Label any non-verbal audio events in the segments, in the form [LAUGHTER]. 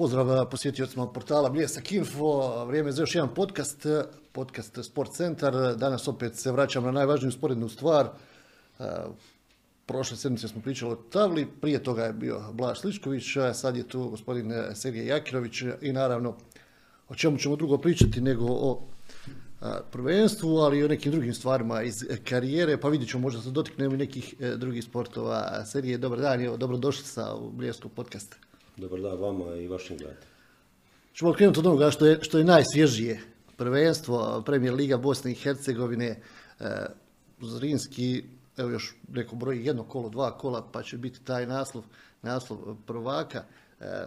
Pozdrav posjetiocima portala Bljesak Info, vrijeme za još jedan podcast, podcast Sport Centar. Danas opet se vraćam na najvažniju sporednu stvar. E, prošle sedmice smo pričali o tabli, prije toga je bio Blaž Sličković, sad je tu gospodin Sergej Jakirović i naravno o čemu ćemo drugo pričati nego o prvenstvu, ali i o nekim drugim stvarima iz karijere, pa vidjet ćemo, možda se dotiknemo i nekih drugih sportova. Sergej, dobar dan, evo, dobrodošli sa u Bljesku podcast. Dobar dan vama i vašim gledateljima. Ćemo krenuti od onoga što je, što je najsvježije. Prvenstvo, premijer Liga Bosne i Hercegovine, e, Zrinski, evo još neko broji jedno kolo, dva kola, pa će biti taj naslov, naslov prvaka. E,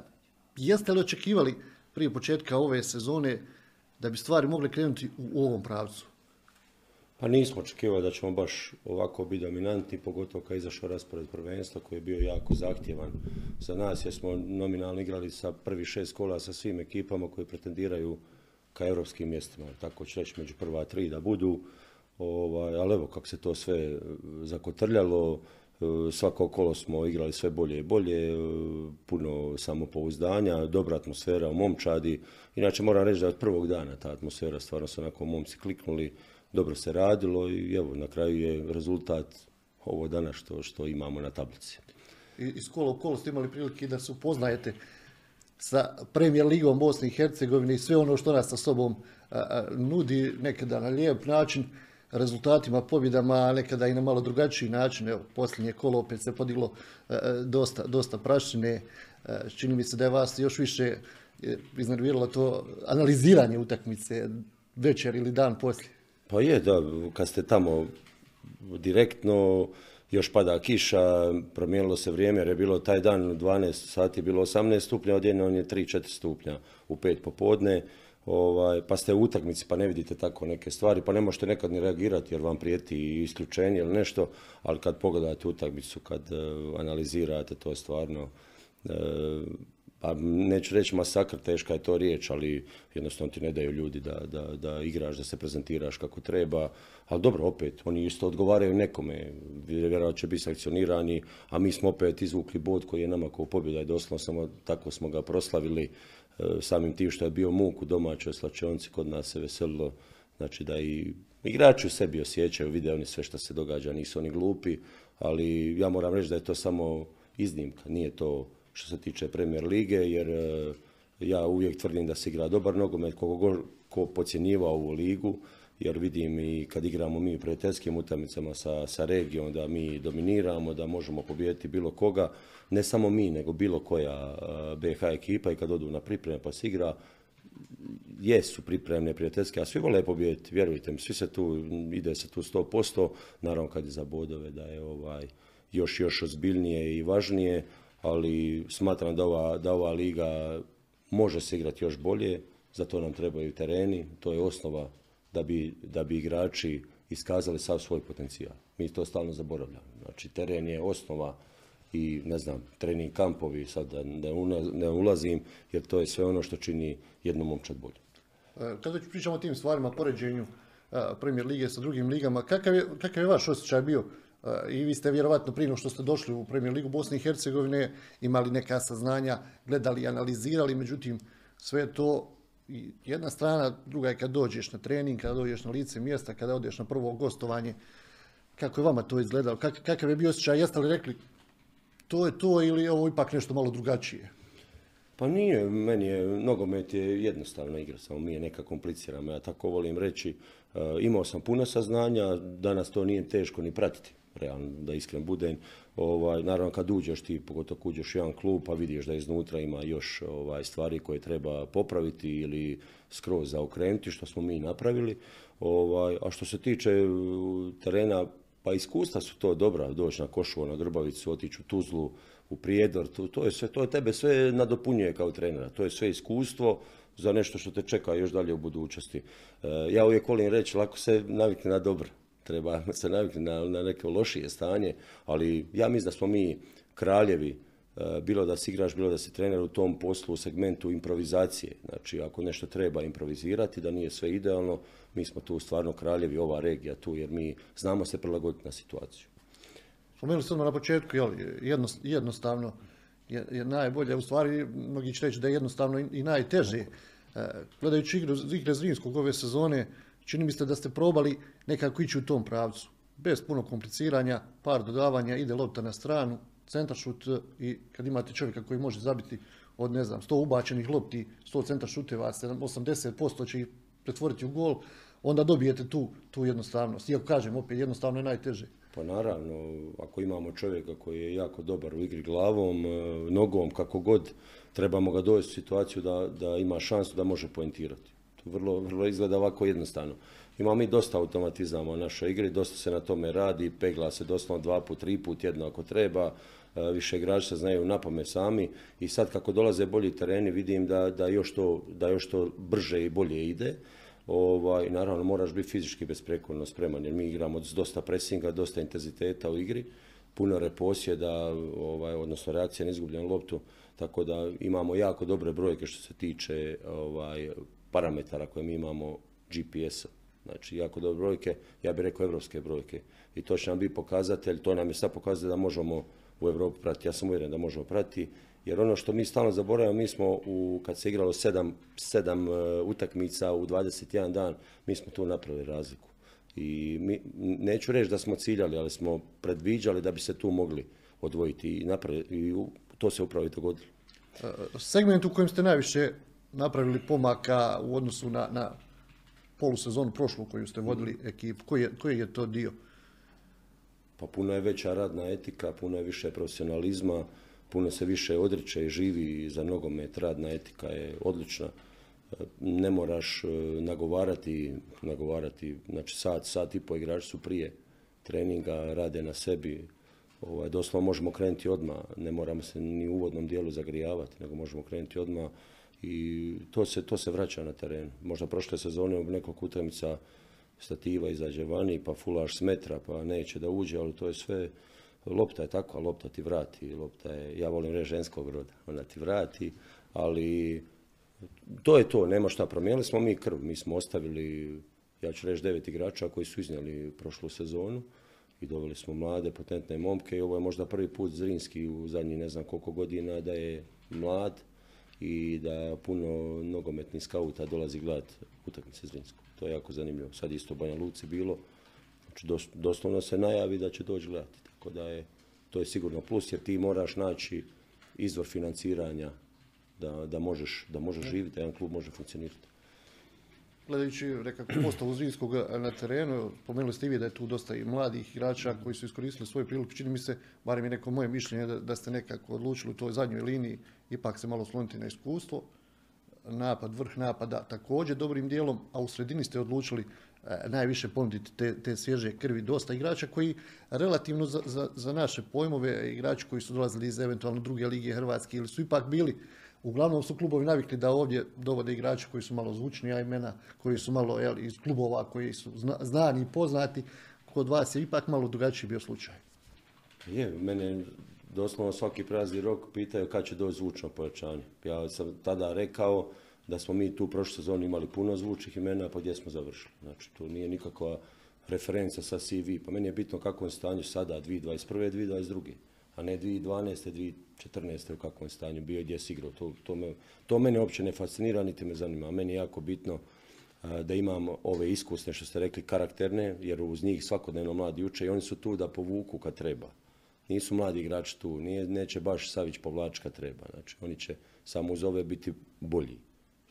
jeste li očekivali prije početka ove sezone da bi stvari mogle krenuti u ovom pravcu? Pa nismo očekivali da ćemo baš ovako biti dominantni, pogotovo kad je izašao raspored prvenstva koji je bio jako zahtjevan za nas jer smo nominalno igrali sa prvi šest kola sa svim ekipama koji pretendiraju ka europskim mjestima, tako će reći među prva tri da budu. Ovaj, ali evo kako se to sve zakotrljalo, E, svako kolo smo igrali sve bolje i bolje, e, puno samopouzdanja, dobra atmosfera u momčadi. Inače moram reći da od prvog dana ta atmosfera stvarno su onako momci kliknuli, dobro se radilo i evo na kraju je rezultat ovo dana što, što imamo na tablici. I, iz kola u kolo ste imali prilike da se upoznajete sa premijer ligom Bosne i Hercegovine i sve ono što nas sa sobom nudi nekada na lijep način rezultatima, pobjedama, a nekada i na malo drugačiji način. Evo, posljednje kolo opet se podiglo e, dosta, dosta prašine. Čini mi se da je vas još više e, iznerviralo to analiziranje utakmice večer ili dan poslije. Pa je, da, kad ste tamo direktno, još pada kiša, promijenilo se vrijeme jer je bilo taj dan 12 sati, bilo 18 stupnja, odjedno on je 3-4 stupnja u pet popodne ovaj, pa ste u utakmici pa ne vidite tako neke stvari, pa ne možete nekad ni reagirati jer vam prijeti isključenje ili nešto, ali kad pogledate utakmicu, kad uh, analizirate, to je stvarno, uh, pa neću reći masakr, teška je to riječ, ali jednostavno ti ne daju ljudi da, da, da igraš, da se prezentiraš kako treba, ali dobro, opet, oni isto odgovaraju nekome, vjerojatno će biti sankcionirani, a mi smo opet izvukli bod koji je nama kao pobjeda i doslovno samo tako smo ga proslavili, E, samim tim što je bio muk u domaćoj slačionci, kod nas se veselilo, znači da i igrači u sebi osjećaju, vide oni sve što se događa, nisu oni glupi, ali ja moram reći da je to samo iznimka, nije to što se tiče Premier lige, jer e, ja uvijek tvrdim da se igra dobar nogomet, kogo ko pocijenjiva ovu ligu, jer vidim i kad igramo mi u prijateljskim utakmicama sa, sa regijom da mi dominiramo, da možemo pobijediti bilo koga, ne samo mi, nego bilo koja BH ekipa i kad odu na pripreme pa se igra, jesu pripremne prijateljske, a svi vole pobijediti, vjerujte mi, svi se tu, ide se tu 100%, naravno kad je za bodove da je ovaj još, još ozbiljnije i važnije, ali smatram da ova, da ova liga može se igrati još bolje, za to nam trebaju tereni, to je osnova da bi, da bi igrači iskazali sav svoj potencijal. Mi to stalno zaboravljamo. Znači, teren je osnova i, ne znam, trening kampovi, sad da ne ulazim, jer to je sve ono što čini jednu momčad bolje. Kada pričamo o tim stvarima, poređenju e, Premier lige sa drugim ligama, kakav je, kakav je vaš osjećaj bio i vi ste vjerovatno prije što ste došli u Premier ligu Bosne i Hercegovine imali neka saznanja, gledali, analizirali, međutim sve to i jedna strana, druga je kad dođeš na trening, kada dođeš na lice mjesta, kada odeš na prvo gostovanje, kako je vama to izgledalo, kakav je bio osjećaj, jeste li rekli to je to ili ovo ipak nešto malo drugačije? Pa nije, meni je, nogomet je jednostavna igra, samo mi je neka komplicirana, ja tako volim reći. E, imao sam puno saznanja, danas to nije teško ni pratiti, realno, da iskren budem. Ovaj, naravno kad uđeš ti, pogotovo kad uđeš u jedan klub, pa vidiš da iznutra ima još ovaj, stvari koje treba popraviti ili skroz zaokrenuti, što smo mi napravili. Ovaj, a što se tiče terena, pa iskustva su to dobra, doći na Košuvo, na Grbavicu, otići u Tuzlu, u Prijedor, to, to, je sve, to je tebe sve nadopunjuje kao trenera. To je sve iskustvo za nešto što te čeka još dalje u budućnosti. E, ja uvijek volim reći, lako se navikne na dobro. Treba se navikne na, na neko lošije stanje, ali ja mislim da smo mi kraljevi E, bilo da si igrač, bilo da si trener u tom poslu u segmentu improvizacije. Znači, ako nešto treba improvizirati, da nije sve idealno, mi smo tu stvarno kraljevi, ova regija tu, jer mi znamo se prilagoditi na situaciju. Spomenuli ste na početku, jel, jednostavno je, je najbolje, u stvari mnogi će reći da je jednostavno i, i najteže. E, gledajući igru, igre Zrinskog ove sezone, čini mi se da ste probali nekako ići u tom pravcu. Bez puno kompliciranja, par dodavanja, ide lopta na stranu, centaršut i kad imate čovjeka koji može zabiti od, ne znam, 100 ubačenih lopti, 100 centar šuteva, 80% će ih pretvoriti u gol, onda dobijete tu, tu jednostavnost. Iako kažem, opet jednostavno je najteže. Pa naravno, ako imamo čovjeka koji je jako dobar u igri glavom, e, nogom, kako god, trebamo ga dovesti u situaciju da, da ima šansu da može poentirati. Vrlo, vrlo izgleda ovako jednostavno. Imamo mi dosta automatizama u našoj igri, dosta se na tome radi, pegla se doslovno dva put, tri put, jedno ako treba, e, više igrači znaju napome sami i sad kako dolaze bolji tereni vidim da, da, još to, da još to brže i bolje ide. Ovaj, naravno moraš biti fizički besprekorno spreman jer mi igramo s dosta presinga, dosta intenziteta u igri, puno reposjeda, ovaj, odnosno reakcija na izgubljenu loptu, tako da imamo jako dobre brojke što se tiče ovaj, parametara koje mi imamo GPS-a. Znači, jako dobre brojke, ja bih rekao evropske brojke. I to će nam biti pokazatelj, to nam je sad pokazatelj da možemo u Europi pratiti. Ja sam uvjeren da možemo pratiti, jer ono što mi stalno zaboravimo, mi smo, u, kad se igralo sedam, sedam uh, utakmica u 21 dan, mi smo tu napravili razliku. I mi, neću reći da smo ciljali, ali smo predviđali da bi se tu mogli odvojiti i, napraviti, i to se upravo i dogodilo. E, segment u kojem ste najviše napravili pomaka u odnosu na, na polusezonu prošlu koju ste vodili ekipu, koji je, koji je to dio? Pa puno je veća radna etika, puno je više profesionalizma, puno se više odriče i živi za nogomet, radna etika je odlična. Ne moraš e, nagovarati, nagovarati, znači sat, sat i po igrači su prije treninga, rade na sebi, ovaj, doslovno možemo krenuti odmah, ne moramo se ni u uvodnom dijelu zagrijavati, nego možemo krenuti odmah i to se, to se vraća na teren. Možda prošle sezone u nekog utakmica stativa izađe vani, pa fulaš smetra, pa neće da uđe, ali to je sve, lopta je takva, lopta ti vrati, lopta je, ja volim reći ženskog roda, ona ti vrati, ali to je to, nema šta, promijenili smo mi krv, mi smo ostavili, ja ću reći, devet igrača koji su iznijeli prošlu sezonu i doveli smo mlade, potentne momke i ovo je možda prvi put Zrinski u zadnjih ne znam koliko godina da je mlad, i da puno nogometnih skauta dolazi gledat utakmice Zrinskog. To je jako zanimljivo. Sad isto Banja Luci bilo. Znači, doslovno se najavi da će doći gledati. Tako da je, to je sigurno plus jer ti moraš naći izvor financiranja da, da možeš, da možeš živjeti, da jedan klub može funkcionirati gledajući rekako postavu Zrinskog na terenu, spomenuli ste i vi da je tu dosta i mladih igrača koji su iskoristili svoj priliku. Čini mi se, barem je neko moje mišljenje, da, da ste nekako odlučili u toj zadnjoj liniji ipak se malo sloniti na iskustvo. Napad, vrh napada također dobrim dijelom, a u sredini ste odlučili e, najviše ponuditi te, te svježe krvi. Dosta igrača koji relativno za, za, za naše pojmove, igrači koji su dolazili iz eventualno druge lige Hrvatske ili su ipak bili Uglavnom su klubovi navikli da ovdje dovode igrače koji su malo zvučnija imena, koji su malo jel, iz klubova koji su zna, znani i poznati. Kod vas je ipak malo drugačiji bio slučaj. Je, mene doslovno svaki prazni rok pitaju kad će doći zvučno pojačanje. Ja sam tada rekao da smo mi tu prošle sezoni imali puno zvučnih imena, pa gdje smo završili. Znači, to nije nikakva referenca sa CV. Pa meni je bitno kako je stanju sada, 2021. 2022 a ne 2012. 2014. u kakvom stanju bio i gdje si igrao. To, to, me, to mene uopće ne fascinira, niti me zanima. Meni je jako bitno da imam ove iskusne, što ste rekli, karakterne, jer uz njih svakodnevno mladi uče i oni su tu da povuku kad treba. Nisu mladi igrači tu, nije, neće baš Savić povlači kad treba. Znači, oni će samo uz ove biti bolji.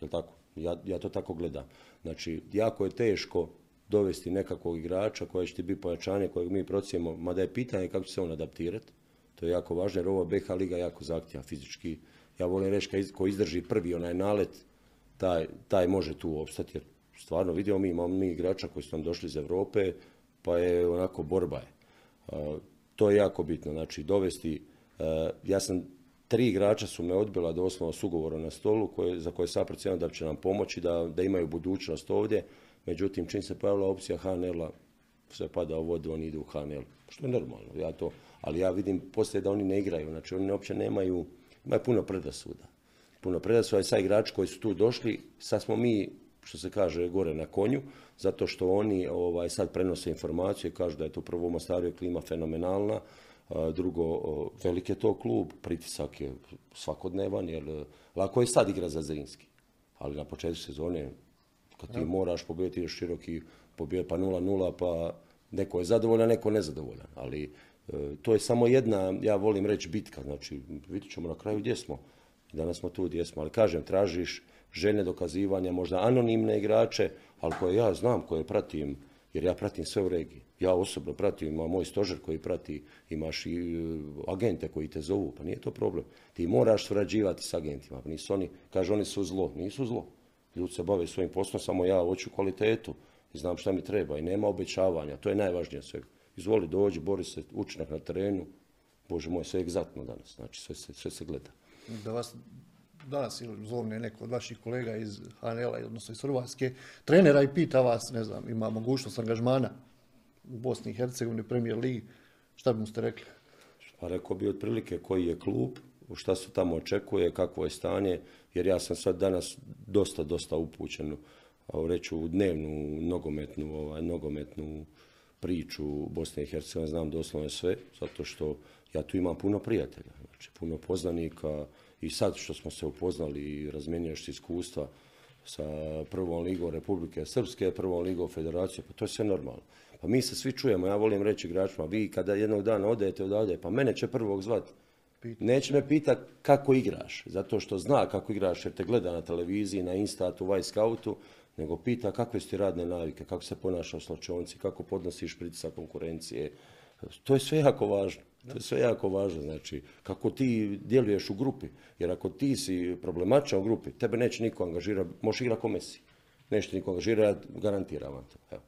Jel tako? Ja, ja to tako gledam. Znači, jako je teško dovesti nekakvog igrača koji će ti biti pojačanje kojeg mi procijemo, mada je pitanje kako će se on adaptirati to je jako važno jer ova BH liga jako zahtjeva fizički. Ja volim reći ko izdrži prvi onaj nalet, taj, taj može tu opstati jer stvarno vidimo mi, imamo mi igrača koji su nam došli iz Europe, pa je onako borba je. to je jako bitno, znači dovesti, ja sam tri igrača su me odbila doslovno s ugovorom na stolu koje, za koje sam procijenio da će nam pomoći, da, da imaju budućnost ovdje. Međutim, čim se pojavila opcija HNL-a, sve pada u oni idu u HNL. Što je normalno, ja to, ali ja vidim poslije da oni ne igraju, znači oni uopće nemaju, imaju puno predasuda. Puno predasuda i sad igrači koji su tu došli, sad smo mi, što se kaže, gore na konju, zato što oni ovaj, sad prenose informaciju i kažu da je tu prvo u Mostaru klima fenomenalna, Drugo, velik je to klub, pritisak je svakodnevan, jer lako je sad igra za Zrinski. Ali na početku sezone, kad ti moraš pobijediti još široki pobijed, pa 0-0, pa neko je zadovoljan, neko nezadovoljan. Ali e, to je samo jedna, ja volim reći, bitka. Znači, vidjet ćemo na kraju gdje smo. Danas smo tu gdje smo. Ali kažem, tražiš žene dokazivanja, možda anonimne igrače, ali koje ja znam, koje pratim, jer ja pratim sve u regiji. Ja osobno pratim, ima moj stožer koji prati, imaš i e, agente koji te zovu, pa nije to problem. Ti moraš surađivati s agentima, pa nisu oni, kaže oni su zlo, nisu zlo. Ljudi se bave svojim poslom, samo ja hoću kvalitetu i znam šta mi treba i nema obećavanja, to je najvažnije svega. Izvoli dođi, bori se, učinak na terenu, Bože moj, sve je egzaktno danas, znači sve se, sve se gleda. Da vas danas ili zovne neko od vaših kolega iz HNL-a, odnosno iz Hrvatske, trenera i pita vas, ne znam, ima mogućnost angažmana u Bosni i Hercegovini, premijer ligi, šta bi mu ste rekli? Pa rekao bi otprilike koji je klub, šta se tamo očekuje, kakvo je stanje, jer ja sam sad danas dosta, dosta upućen reću u dnevnu nogometnu, ovaj, nogometnu priču Bosne i Hercegovine, znam doslovno sve, zato što ja tu imam puno prijatelja, znači puno poznanika i sad što smo se upoznali i razmjenjuješ iskustva sa prvom ligom Republike Srpske, prvom ligom Federacije, pa to je sve normalno. Pa mi se svi čujemo, ja volim reći igračima, vi kada jednog dana odete odavde, pa mene će prvog zvat. Neće me pitat kako igraš, zato što zna kako igraš jer te gleda na televiziji, na Instatu, Vice Scoutu, nego pita kakve su ti radne navike, kako se ponaša u slačonci, kako podnosiš pritisak konkurencije. To je sve jako važno. To je sve jako važno, znači, kako ti djeluješ u grupi. Jer ako ti si problematičan u grupi, tebe neće niko angažirati, možeš igrati kome si. Neće niko angažirati, garantiram vam to. Evo.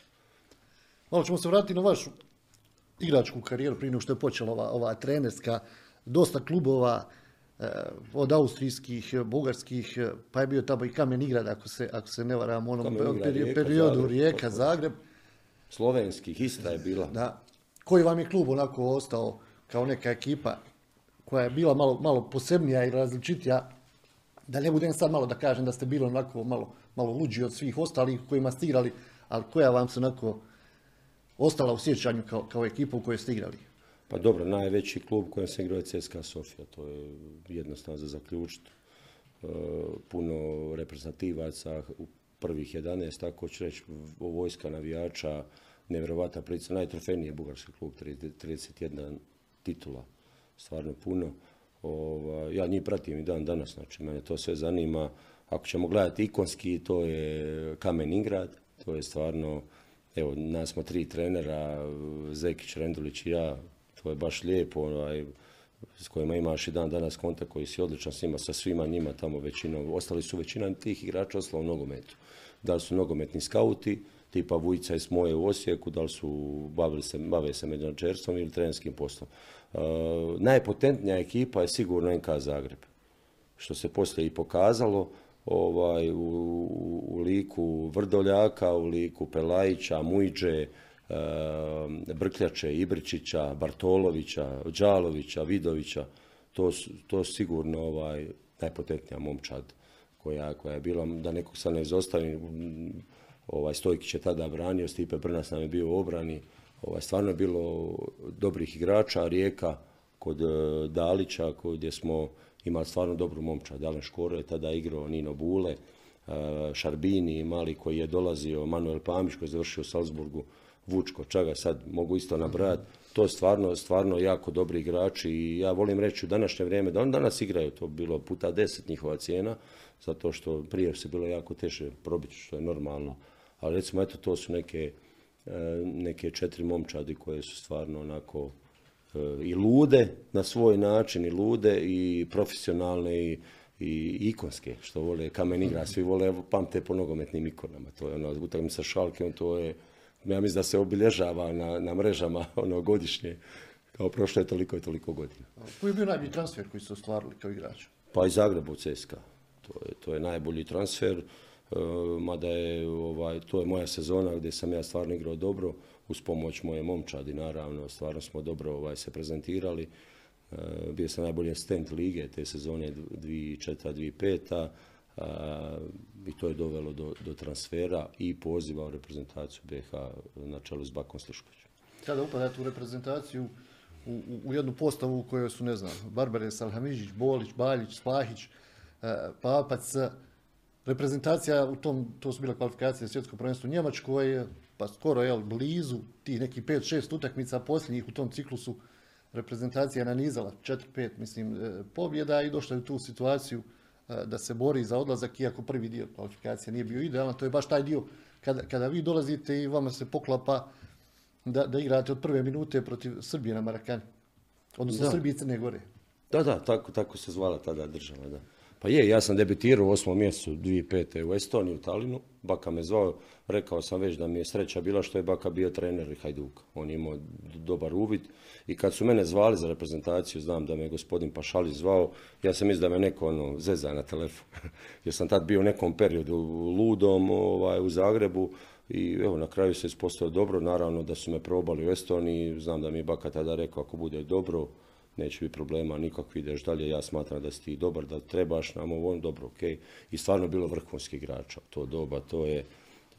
Malo ćemo se vratiti na vašu igračku karijeru prije nego što je počela ova, ova trenerska. Dosta klubova, od austrijskih, bugarskih, pa je bio tamo i Kamen Igrad, ako se, ako se ne varam, u onom periodu Rijeka, Zagreb. Slovenskih, ista je bila. Da. Koji vam je klub onako ostao kao neka ekipa koja je bila malo, malo posebnija i različitija, da ne budem sad malo da kažem da ste bili onako malo, malo luđi od svih ostalih kojima ste igrali, ali koja vam se onako ostala u sjećanju kao, kao ekipa u kojoj ste igrali? Pa dobro, najveći klub kojem sam igrao je CSKA Sofija, to je jednostavno za zaključiti. E, puno reprezentativaca u prvih 11, tako ću reći, vojska navijača, nevjerovatna prica, najtrofejniji je bugarski klub, 31 titula, stvarno puno. Ovaj, ja njih pratim i dan danas, znači mene to sve zanima. Ako ćemo gledati ikonski, to je Kamen Ingrad, to je stvarno, evo, nas smo tri trenera, Zekić, Rendulić i ja, to je baš lijepo, ovaj, s kojima imaš i dan danas kontakt koji si odličan s njima, sa svima njima tamo većinom. Ostali su većina tih igrača ostala u nogometu. Da li su nogometni skauti, tipa Vujica iz moje u Osijeku, da li su bavili se, bave se menadžerstvom ili trenerskim poslom. Uh, najpotentnija ekipa je sigurno NK Zagreb, što se poslije i pokazalo ovaj, u, u, liku Vrdoljaka, u liku Pelajića, Mujđe, Brkljače, Ibričića, Bartolovića, Đalovića, Vidovića, to, to sigurno ovaj, najpotentnija momčad koja, koja je bila, da nekog sad ne izostavim, Ovaj, Stojkić je tada branio, Stipe Brnas nam je bio u obrani. Ovaj, stvarno je bilo dobrih igrača, Rijeka kod e, Dalića gdje smo imali stvarno dobru momča. Dalen Škoro je tada igrao Nino Bule, e, Šarbini mali koji je dolazio, Manuel Pamić koji je završio u Salzburgu, Vučko, čaga sad mogu isto nabrajati. To stvarno, stvarno jako dobri igrači i ja volim reći u današnje vrijeme da oni danas igraju, to bilo puta deset njihova cijena, zato što prije se bilo jako teže probiti, što je normalno. Ali recimo eto to su neke, e, neke četiri momčadi koje su stvarno onako e, i lude na svoj način i lude i profesionalne i, i ikonske što vole kamen igra, svi vole pamte po nogometnim ikonama, to je ono utakmica šalke, on to je ja mislim da se obilježava na, na mrežama [LAUGHS] ono godišnje kao prošlo je toliko i toliko godina. Koji je bio najbolji transfer koji ste ostvarili kao igrač? Pa i Zagreb u CSKA. To je, to je najbolji transfer. E, mada je, ovaj, to je moja sezona gdje sam ja stvarno igrao dobro, uz pomoć moje momčadi naravno, stvarno smo dobro ovaj, se prezentirali. E, bio sam najbolji asistent lige te sezone 2004-2005 i to je dovelo do, do transfera i poziva u reprezentaciju BH na čelu s Bakom Sliškovićem. Kada upadate u reprezentaciju, u, u jednu postavu u kojoj su, ne znam, Barbare Salhamiđić, Bolić, Baljić, Slahić, e, Papac, reprezentacija u tom, to su bile kvalifikacije svjetsko u Njemačkoj, pa skoro jel, blizu tih nekih 5-6 utakmica posljednjih u tom ciklusu reprezentacija nanizala 4-5 mislim e, pobjeda i došla je u tu situaciju da se bori za odlazak iako prvi dio kvalifikacije nije bio idealan, to je baš taj dio kada, kada vi dolazite i vama se poklapa da, da igrate od prve minute protiv Srbije na Marakani. Odnosno Da. Srbije i Crne Gore. Da, da, tako, tako se zvala tada država, da. Pa je, ja sam debitirao u osmom mjesecu 2005. u Estoniji, u Talinu. Baka me zvao, rekao sam već da mi je sreća bila što je Baka bio trener Hajduka. On je imao dobar uvid i kad su mene zvali za reprezentaciju, znam da me gospodin Pašali zvao, ja sam mislio da me neko ono, zeza na telefon. [LAUGHS] Jer sam tad bio u nekom periodu ludom ovaj, u Zagrebu i evo na kraju se ispostavilo dobro, naravno da su me probali u Estoniji, znam da mi je Baka tada rekao ako bude dobro, neće biti problema nikakvi, ideš dalje, ja smatram da si ti dobar, da trebaš nam ovo, dobro, ok. I stvarno je bilo vrhunskih igrača u to doba, to je,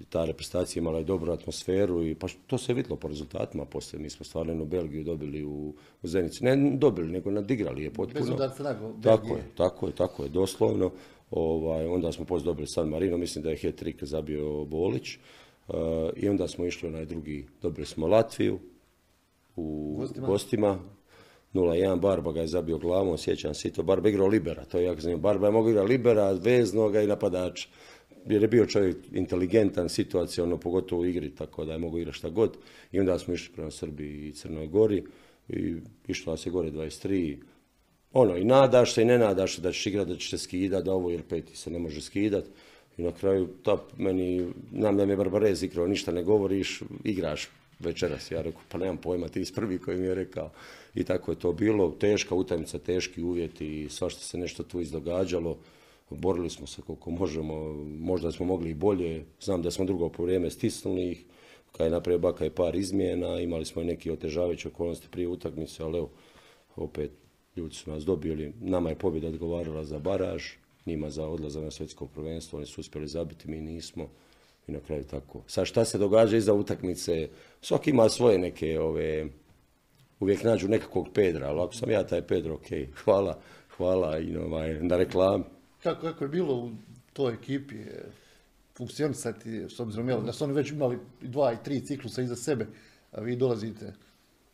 ta reprezentacija imala je dobru atmosferu i pa to se vidjelo po rezultatima poslije, mi smo stvarno jednu Belgiju dobili u, u Zenici, ne dobili, nego nadigrali je potpuno. Bez nago, Tako je, tako je, tako je, doslovno. Ovaj, onda smo poslije dobili San Marino, mislim da je hat-trick zabio Bolić. Eh, I onda smo išli onaj drugi, dobili smo Latviju u Gostima. gostima. 0-1, Barba ga je zabio glavom, sjećam se to. Barba igrao libera, to je jako zanimljivo. Barba je mogao igrati libera, veznoga i napadača. Jer je bio čovjek inteligentan, situacijalno, pogotovo u igri, tako da je mogao igrati šta god. I onda smo išli prema Srbiji i Crnoj Gori i išlo nas je gore 23. Ono, i nadaš se i ne nadaš se da ćeš igrati, da ćeš se skidat, da ovo jer peti se ne može skidat. I na kraju, ta meni, znam da mi je Barbarez igrao, ništa ne govoriš, igraš večeras. Ja rekao, pa nemam pojma, ti si prvi koji mi je rekao. I tako je to bilo, teška utakmica, teški uvjeti i svašta se nešto tu izdogađalo. Borili smo se koliko možemo, možda smo mogli i bolje. Znam da smo drugo po vrijeme stisnuli ih, kad je napravio Baka je par izmjena, imali smo i neki otežavajući okolnosti prije utakmice, ali evo, opet ljudi su nas dobili. Nama je pobjeda odgovarala za baraž, njima za odlazak na svjetsko prvenstvo, oni su uspjeli zabiti, mi nismo. I na kraju tako. Sad šta se događa iza utakmice, svaki ima svoje neke ove, uvijek nađu nekakvog Pedra, ali ako sam ja taj Pedro, ok, [LAUGHS] hvala, hvala i ovaj, na reklami. Kako, kako je bilo u toj ekipi e, funkcionisati, s obzirom jel, da su oni već imali dva i tri ciklusa iza sebe, a vi dolazite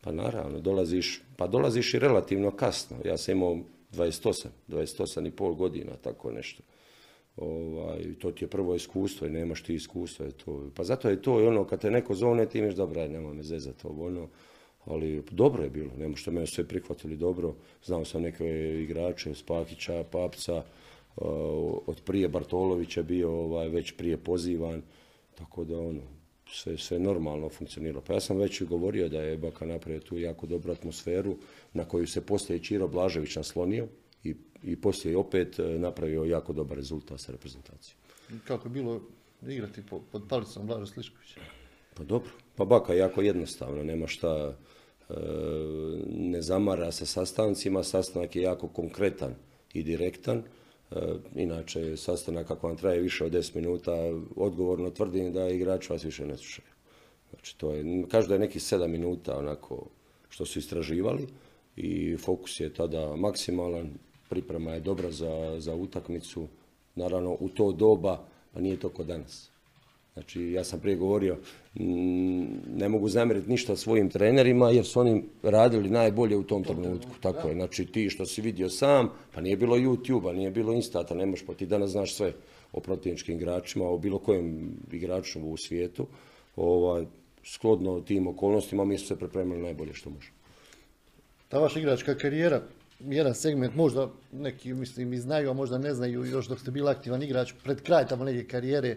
Pa naravno, dolaziš, pa dolaziš i relativno kasno. Ja sam imao 28, 28 i pol godina, tako nešto. Ovaj, to ti je prvo iskustvo i nemaš ti iskustva. To. Pa zato je to i ono, kad te neko zove, ti imaš dobra, nema me zezati ovo, ono. Ali dobro je bilo, nema što me sve prihvatili dobro. Znao sam neke igrače, Spahića, Papca, od prije Bartolović je bio ovaj, već prije pozivan. Tako da ono, sve, sve normalno funkcioniralo. Pa ja sam već govorio da je Baka napravio tu jako dobru atmosferu na koju se poslije Čiro Blažević naslonio i, poslije je opet e, napravio jako dobar rezultat sa reprezentacijom. kako je bilo igrati po- pod palicom Blaža Sliškovića. Pa dobro, pa Baka je jako jednostavno, nema šta, e, ne zamara sa sastancima, sastanak je jako konkretan i direktan. E, inače, sastanak ako vam traje više od 10 minuta, odgovorno tvrdim da igrači vas više ne slušaju. Znači, to je, kažu da je nekih 7 minuta onako što su istraživali i fokus je tada maksimalan, priprema je dobra za, za utakmicu, naravno u to doba, pa nije to kod danas. Znači, ja sam prije govorio, mm, ne mogu zamjeriti ništa svojim trenerima jer su oni radili najbolje u tom trenutku. Tako je, znači ti što si vidio sam, pa nije bilo YouTube-a, nije bilo Instata, ne možeš, pa ti danas znaš sve o protivničkim igračima, o bilo kojem igraču u svijetu. Ovaj, sklodno tim okolnostima mi smo se pripremili najbolje što možemo. Ta vaša igračka karijera, jedan segment, možda neki mislim i znaju, a možda ne znaju još dok ste bili aktivan igrač, pred kraj tamo neke karijere,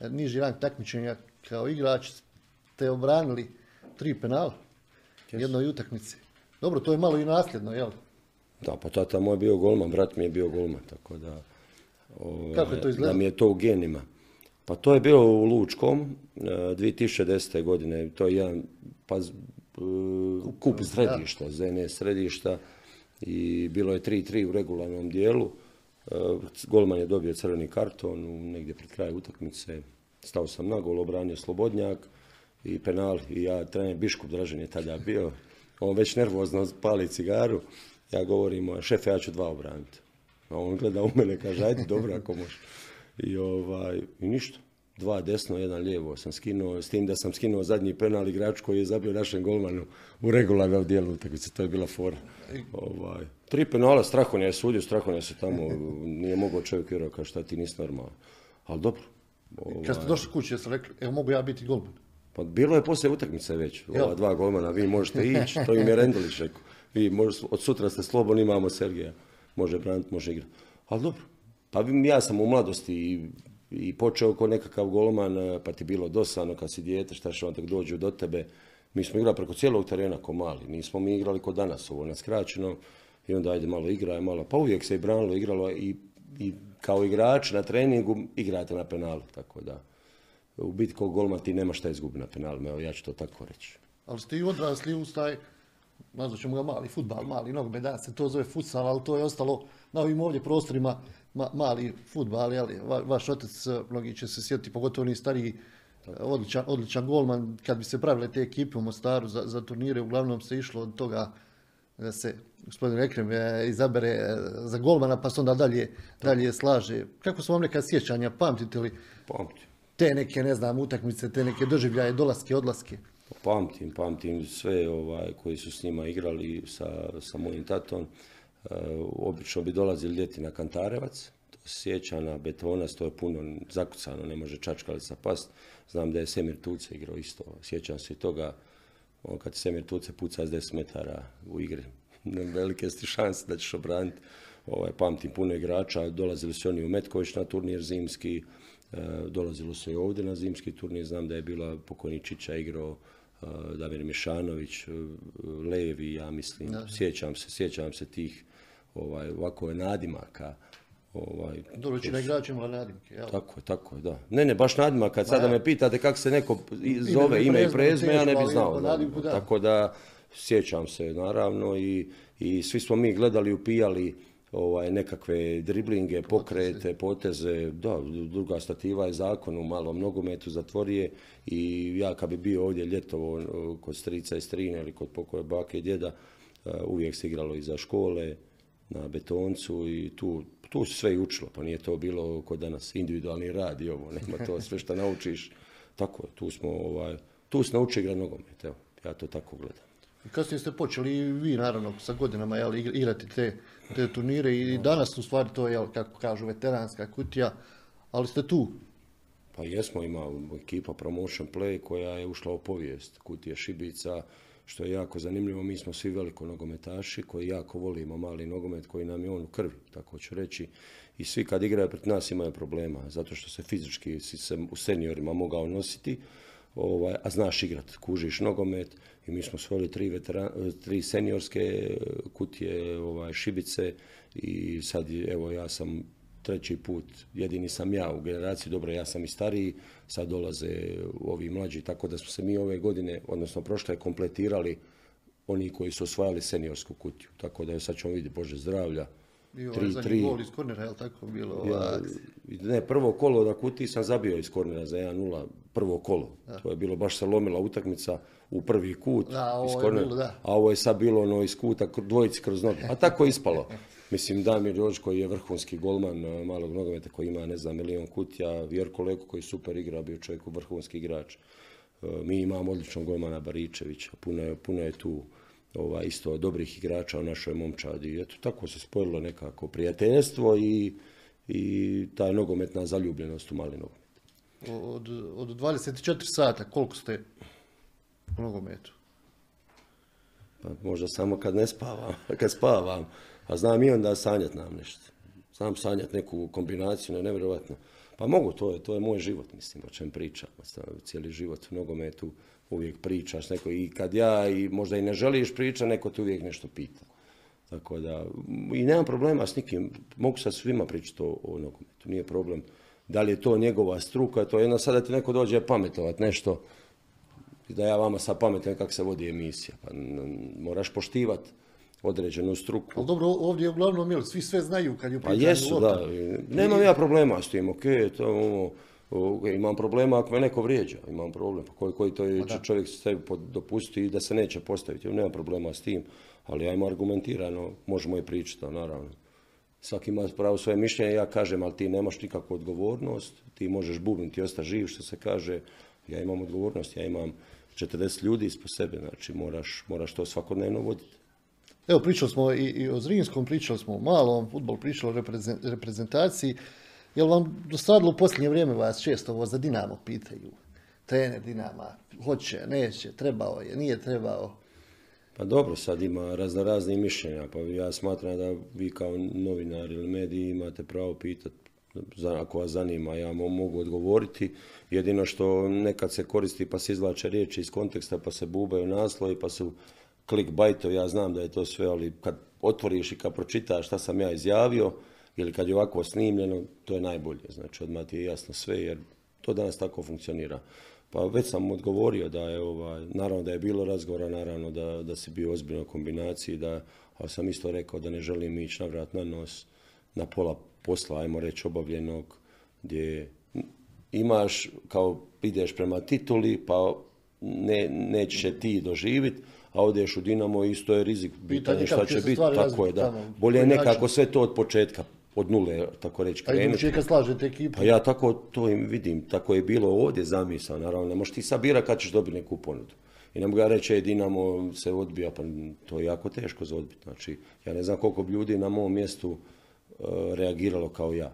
e, niži rang takmičenja kao igrač, ste obranili tri penala u jednoj utakmici. Dobro, to je malo i nasljedno, jel? Da, pa tata moj je bio golman, brat mi je bio golman, tako da... ovaj, Kako je to izgledalo? Da mi je to u genima. Pa to je bilo u Lučkom, e, 2010. godine, to je jedan pa, e, kup središta, ZN središta i bilo je 3-3 u regularnom dijelu. E, Golman je dobio crveni karton negdje pred kraj utakmice. Stao sam na gol, obranio Slobodnjak i penal i ja, trener Biškup Dražen je tada bio. On već nervozno pali cigaru. Ja govorim, šefe, ja ću dva obraniti. A on gleda u mene, kaže, ajde, dobro ako može. I, ovaj, I ništa. Dva desno, jedan lijevo sam skinuo, s tim da sam skinuo zadnji penal igrač koji je zabio našem golmanu u regularnom dijelu utakmice, to je bila fora. Ovaj, tri penala, Strahonja je sudio, Strahonja se tamo, nije mogao čovjek vjerovati kao šta ti nisi normalno. Ali dobro. Ovaj. Kad ste došli kući, jeste rekli, evo mogu ja biti golman? Pa bilo je poslije utakmice već, ova dva golmana, vi možete ići, to im je Rendelić rekao. Vi možete, od sutra ste slobodni, imamo Sergeja, može braniti, može igrati. Ali dobro, pa ja sam u mladosti i, i počeo kao nekakav golman, pa ti bilo dosadno kad si dijete, šta će on tek dođu do tebe. Mi smo igrali preko cijelog terena ko mali, nismo mi igrali ko danas, ovo na skraćeno. I onda ajde malo igraj, malo, pa uvijek se i branilo, igralo i, i kao igrač na treningu igrate na penalu, tako da u biti kao golman ti nema šta izgubiti na penalima, evo ja ću to tako reći. Ali ste i odrasli uz taj, nazvat ćemo ga mali futbal, mali nogomet, da se to zove futsal, ali to je ostalo na ovim ovdje prostorima mali futbal, jeli, vaš otac, mnogi će se sjetiti, pogotovo oni stariji, odličan, odličan golman, kad bi se pravile te ekipe u Mostaru za, za turnire, uglavnom se išlo od toga da se gospodin Ekrem e, izabere za golmana pa se onda dalje, dalje slaže. Kako su vam neka sjećanja, pamtite li? Pamtim te neke, ne znam, utakmice, te neke doživljaje, dolaske, odlaske? Pamtim, pamtim sve ovaj, koji su s njima igrali sa, sa mojim tatom. E, obično bi dolazili ljeti na Kantarevac, to se sjeća na betona, to je puno zakucano, ne može čačkalica past. Znam da je Semir Tuce igrao isto, sjećam se i toga, on kad Semir Tuce puca s 10 metara u igri, [LAUGHS] velike sti šanse da ćeš obraniti. Ovaj, pamtim puno igrača, dolazili su oni u Metković na turnir zimski, E, dolazilo se i ovdje na zimski turnir, znam da je bila pokojničića igrao e, Damir Mišanović, e, Levi, ja mislim, sjećam se, sjećam se tih ovaj, ovako je nadimaka. Ovaj, Dobro, većina igrača imala nadimke, jel? Tako je, tako je, da. Ne, ne, baš nadimaka, kad sada me pitate kako se neko zove ime i prezme, ja ne bi znao. Tako da, sjećam se, naravno, i, i svi smo mi gledali, upijali, ovaj, nekakve driblinge, pokrete, poteze, da, druga stativa je zakon u malom nogometu zatvorije i ja kad bi bio ovdje ljetovo kod strica i strine ili kod pokoje bake i djeda, eh, uvijek se igralo iza škole, na betoncu i tu, tu se sve i učilo, pa nije to bilo kod danas individualni rad i ovo, nema to sve što naučiš. [LAUGHS] Tako, tu smo, ovaj, tu se nauči igra nogomet, evo, ja to tako gledam. I kasnije ste počeli i vi naravno sa godinama jel, igrati te, te turnire i danas u stvari to je, kako kažu, veteranska kutija, ali ste tu. Pa jesmo, ima ekipa Promotion Play koja je ušla u povijest kutije Šibica, što je jako zanimljivo. Mi smo svi veliko nogometaši koji jako volimo mali nogomet koji nam je on u krvi, tako ću reći. I svi kad igraju pred nas imaju problema, zato što se fizički si se u seniorima mogao nositi, ovaj, a znaš igrat, kužiš nogomet i mi smo svojili tri, tri seniorske kutije ovaj, šibice i sad evo ja sam treći put, jedini sam ja u generaciji, dobro ja sam i stariji, sad dolaze ovi mlađi, tako da smo se mi ove godine, odnosno prošle, kompletirali oni koji su osvajali seniorsku kutiju, tako da je sad ćemo vidjeti Bože zdravlja, i ovaj tri, tri. gol iz kornera, je li tako bilo? Ja, ne, prvo kolo na kutiji sam zabio iz kornera za 1-0, prvo kolo. To je bilo, baš se lomila utakmica u prvi kut da, iz kornera, a ovo je sad bilo ono iz kuta dvojici kroz nogu. A tako je ispalo. [LAUGHS] Mislim, Damir Jož koji je vrhunski golman eh, malog nogometa koji ima, ne znam, milion kutija, Vjerko Leko koji super igra, bio čovjek vrhunski igrač. Eh, mi imamo odličnog golmana Baričevića, puno je, puno je tu ovaj, isto dobrih igrača u našoj momčadi. Eto, tako se spojilo nekako prijateljstvo i, i ta nogometna zaljubljenost u mali nogomet. Od, od 24 sata koliko ste u nogometu? Pa možda samo kad ne spavam, [LAUGHS] kad spavam. A znam i onda sanjat nam nešto. Znam sanjat neku kombinaciju, nevjerojatno. Pa mogu, to je, to je moj život, mislim, o čem pričam. Cijeli život u nogometu uvijek pričaš neko i kad ja i možda i ne želiš pričati, neko te uvijek nešto pita. Tako da, i nemam problema s nikim, mogu sa svima pričati o, o nogometu, nije problem. Da li je to njegova struka, to je jedno sada ti neko dođe pametovat nešto, da ja vama sad pametujem kako se vodi emisija. Pa moraš poštivati određenu struku. Ali dobro, ovdje je uglavnom, jel, svi sve znaju kad je Pa jesu, da. Nemam ja problema s tim, ok, to ono, imam problema ako me neko vrijeđa, imam problem. Pa koji, koji to je Pa čovjek sebi dopustiti i da se neće postaviti. Nemam problema s tim, ali ja imam argumentirano, možemo i pričati, naravno. Svaki ima pravo svoje mišljenje, ja kažem, ali ti nemaš nikakvu odgovornost, ti možeš bubniti i ostati živ, što se kaže, ja imam odgovornost, ja imam 40 ljudi ispod sebe, znači moraš, moraš to svakodnevno voditi. Evo, pričali smo i, i o Zrinskom, pričali smo o malom futbolu, pričali o reprezen- reprezentaciji. Jel vam dosadilo u posljednje vrijeme vas često ovo za Dinamo pitaju? Trener Dinama, hoće, neće, trebao je, nije trebao. Pa dobro, sad ima razno raznih mišljenja, pa ja smatram da vi kao novinar ili mediji imate pravo pitati ako vas zanima, ja mo- mogu odgovoriti. Jedino što nekad se koristi pa se izvlače riječi iz konteksta pa se bubaju naslovi pa su clickbaitovi, ja znam da je to sve, ali kad otvoriš i kad pročitaš šta sam ja izjavio ili kad je ovako snimljeno, to je najbolje. Znači odmah ti je jasno sve jer to danas tako funkcionira. Pa već sam odgovorio da je, ovaj, naravno da je bilo razgovora, naravno da, da si bio ozbiljno kombinaciji, da, ali sam isto rekao da ne želim ići na vrat na nos na pola posla, ajmo reći, obavljenog, gdje imaš, kao ideš prema tituli, pa ne, nećeš je ti doživjeti, a odeš u Dinamo isto je rizik, pitanje šta će biti, tako je, da. Bolje je nekako sve to od početka, od nule, tako reći, A krenuti. idući kad slažete ekipu, Pa ja tako to im vidim, tako je bilo ovdje zamisao, naravno, ne možeš ti sad birat kad ćeš dobiti neku ponudu. I ne mogu ja reći, e, Dinamo se odbija, pa to je jako teško za odbiti. Znači, ja ne znam koliko bi ljudi na mom mjestu e, reagiralo kao ja.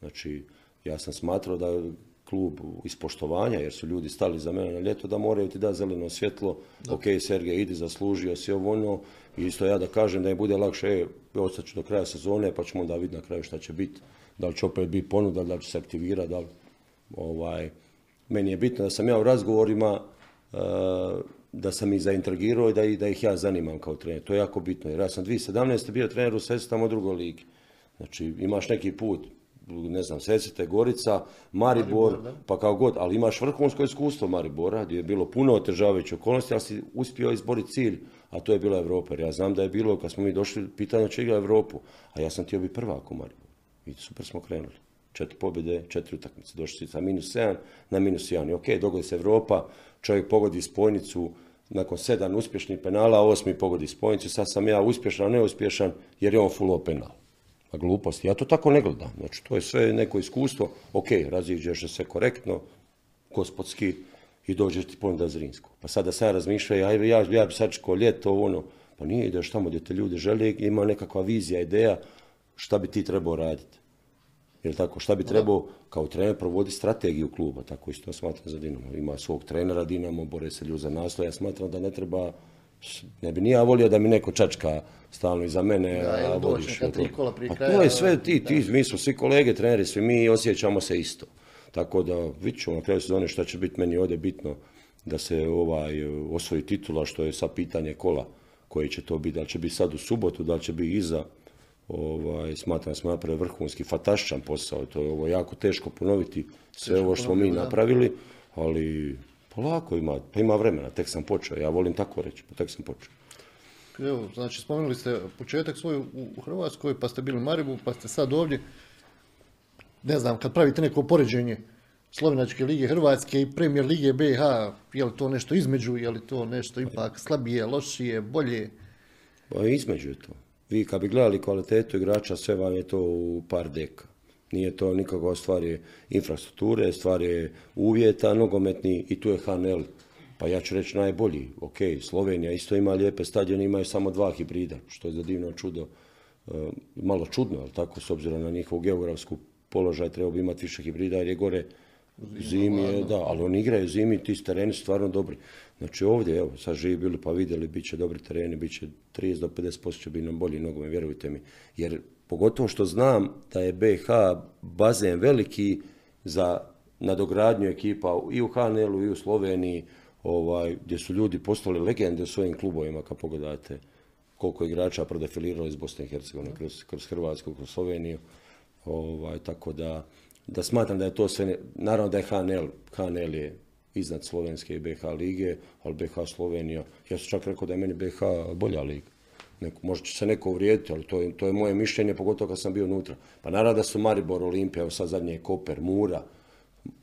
Znači, ja sam smatrao da klub iz poštovanja, jer su ljudi stali za mene na ljeto, da moraju ti dati zeleno svjetlo, ok, Sergej, idi, zaslužio si ovo ono, i isto ja da kažem da je bude lakše, e, ostat ću do kraja sezone, pa ćemo onda vidjeti na kraju šta će biti, da li će opet biti ponuda, da li će se aktivirati, da li, ovaj, meni je bitno da sam ja u razgovorima, e, da sam ih zaintrigirao i da, ih- da ih ja zanimam kao trener. To je jako bitno, jer ja sam 2017. bio trener u tamo drugoj ligi. Znači, imaš neki put, ne znam, Sesite, Gorica, Maribor, pa kao god, ali imaš vrhunsko iskustvo Maribora, gdje je bilo puno otežavajućih okolnosti, ali si uspio izboriti cilj, a to je bila Europa. Jer ja znam da je bilo, kad smo mi došli, pitanje će igra Europu, a ja sam htio biti prvak u Mariboru. I super smo krenuli. Četiri pobjede, četiri utakmice. Došli si sa minus 7 na minus 1. I ok, dogodi se Europa, čovjek pogodi spojnicu, nakon sedam uspješnih penala, osmi pogodi spojnicu, sad sam ja uspješan, neuspješan, jer je on fullo penal. Gluposti. Ja to tako ne gledam. Znači, to je sve neko iskustvo. Ok, raziđeš se korektno, gospodski i dođeš ti ponuda Zrinsko. Pa sada sad ja razmišljam, ja, ja, ja bi sad čekao ljeto, ono. Pa nije, ideš tamo gdje te ljudi žele, ima nekakva vizija, ideja šta bi ti trebao raditi. Jel tako? Šta bi trebao kao trener provoditi strategiju kluba, tako isto ja smatram za Dinamo. Ima svog trenera Dinamo, bore se ljudi za naslov. Ja smatram da ne treba, ne bi ni ja volio da mi neko čačka stalno iza mene, Da, a vodiš. to? Pa kraja, to je sve ti, ti, mi smo svi kolege, treneri, svi mi osjećamo se isto. Tako da vidit ćemo na kraju sezone šta će biti meni ovdje bitno da se ovaj osvoji titula, što je sad pitanje kola koji će to biti, da li će biti sad u subotu, da li će biti iza. Ovaj, smatram da smo napravili vrhunski, fantastičan posao. To je ovo jako teško ponoviti sve ovo što smo mi napravili, ali polako ima, pa ima vremena, tek sam počeo, ja volim tako reći, pa tek sam počeo. Evo, znači spomenuli ste početak svoj u, Hrvatskoj, pa ste bili u Maribu, pa ste sad ovdje. Ne znam, kad pravite neko poređenje Slovenačke lige Hrvatske i Premijer lige BiH, je li to nešto između, je li to nešto ipak slabije, lošije, bolje? Pa između je to. Vi kad bi gledali kvalitetu igrača, sve vam je to u par deka. Nije to nikakva stvar je infrastrukture, stvar je uvjeta nogometni i tu je HNL. Pa ja ću reći najbolji. Ok, Slovenija isto ima lijepe stadione, imaju samo dva hibrida, što je za divno čudo. e, malo čudno, ali tako, s obzirom na njihovu geografsku položaj, treba bi imati više hibrida jer je gore zimi, je, da, ali oni igraju zimi, ti tereni su stvarno dobri. Znači ovdje, evo, sad živi bili pa vidjeli, bit će dobri tereni, bit će 30 do 50% će biti nam bolji nogomet, vjerujte mi. Jer pogotovo što znam da je BH bazen veliki za nadogradnju ekipa i u HNL-u i u Sloveniji, ovaj, gdje su ljudi postali legende u svojim klubovima, kad pogledate koliko je igrača prodefiliralo iz Bosne i Hercegovine, kroz, kroz Hrvatsku, kroz Sloveniju. Ovaj, tako da, da smatram da je to sve, ne- naravno da je HNL, HNL je iznad Slovenske i BH lige, ali BH Slovenija, ja sam čak rekao da je meni BH bolja liga. Neko, možda će se neko uvrijediti, ali to je, to je moje mišljenje, pogotovo kad sam bio unutra. Pa naravno da su Maribor, Olimpija, evo sad zadnje je Koper, Mura,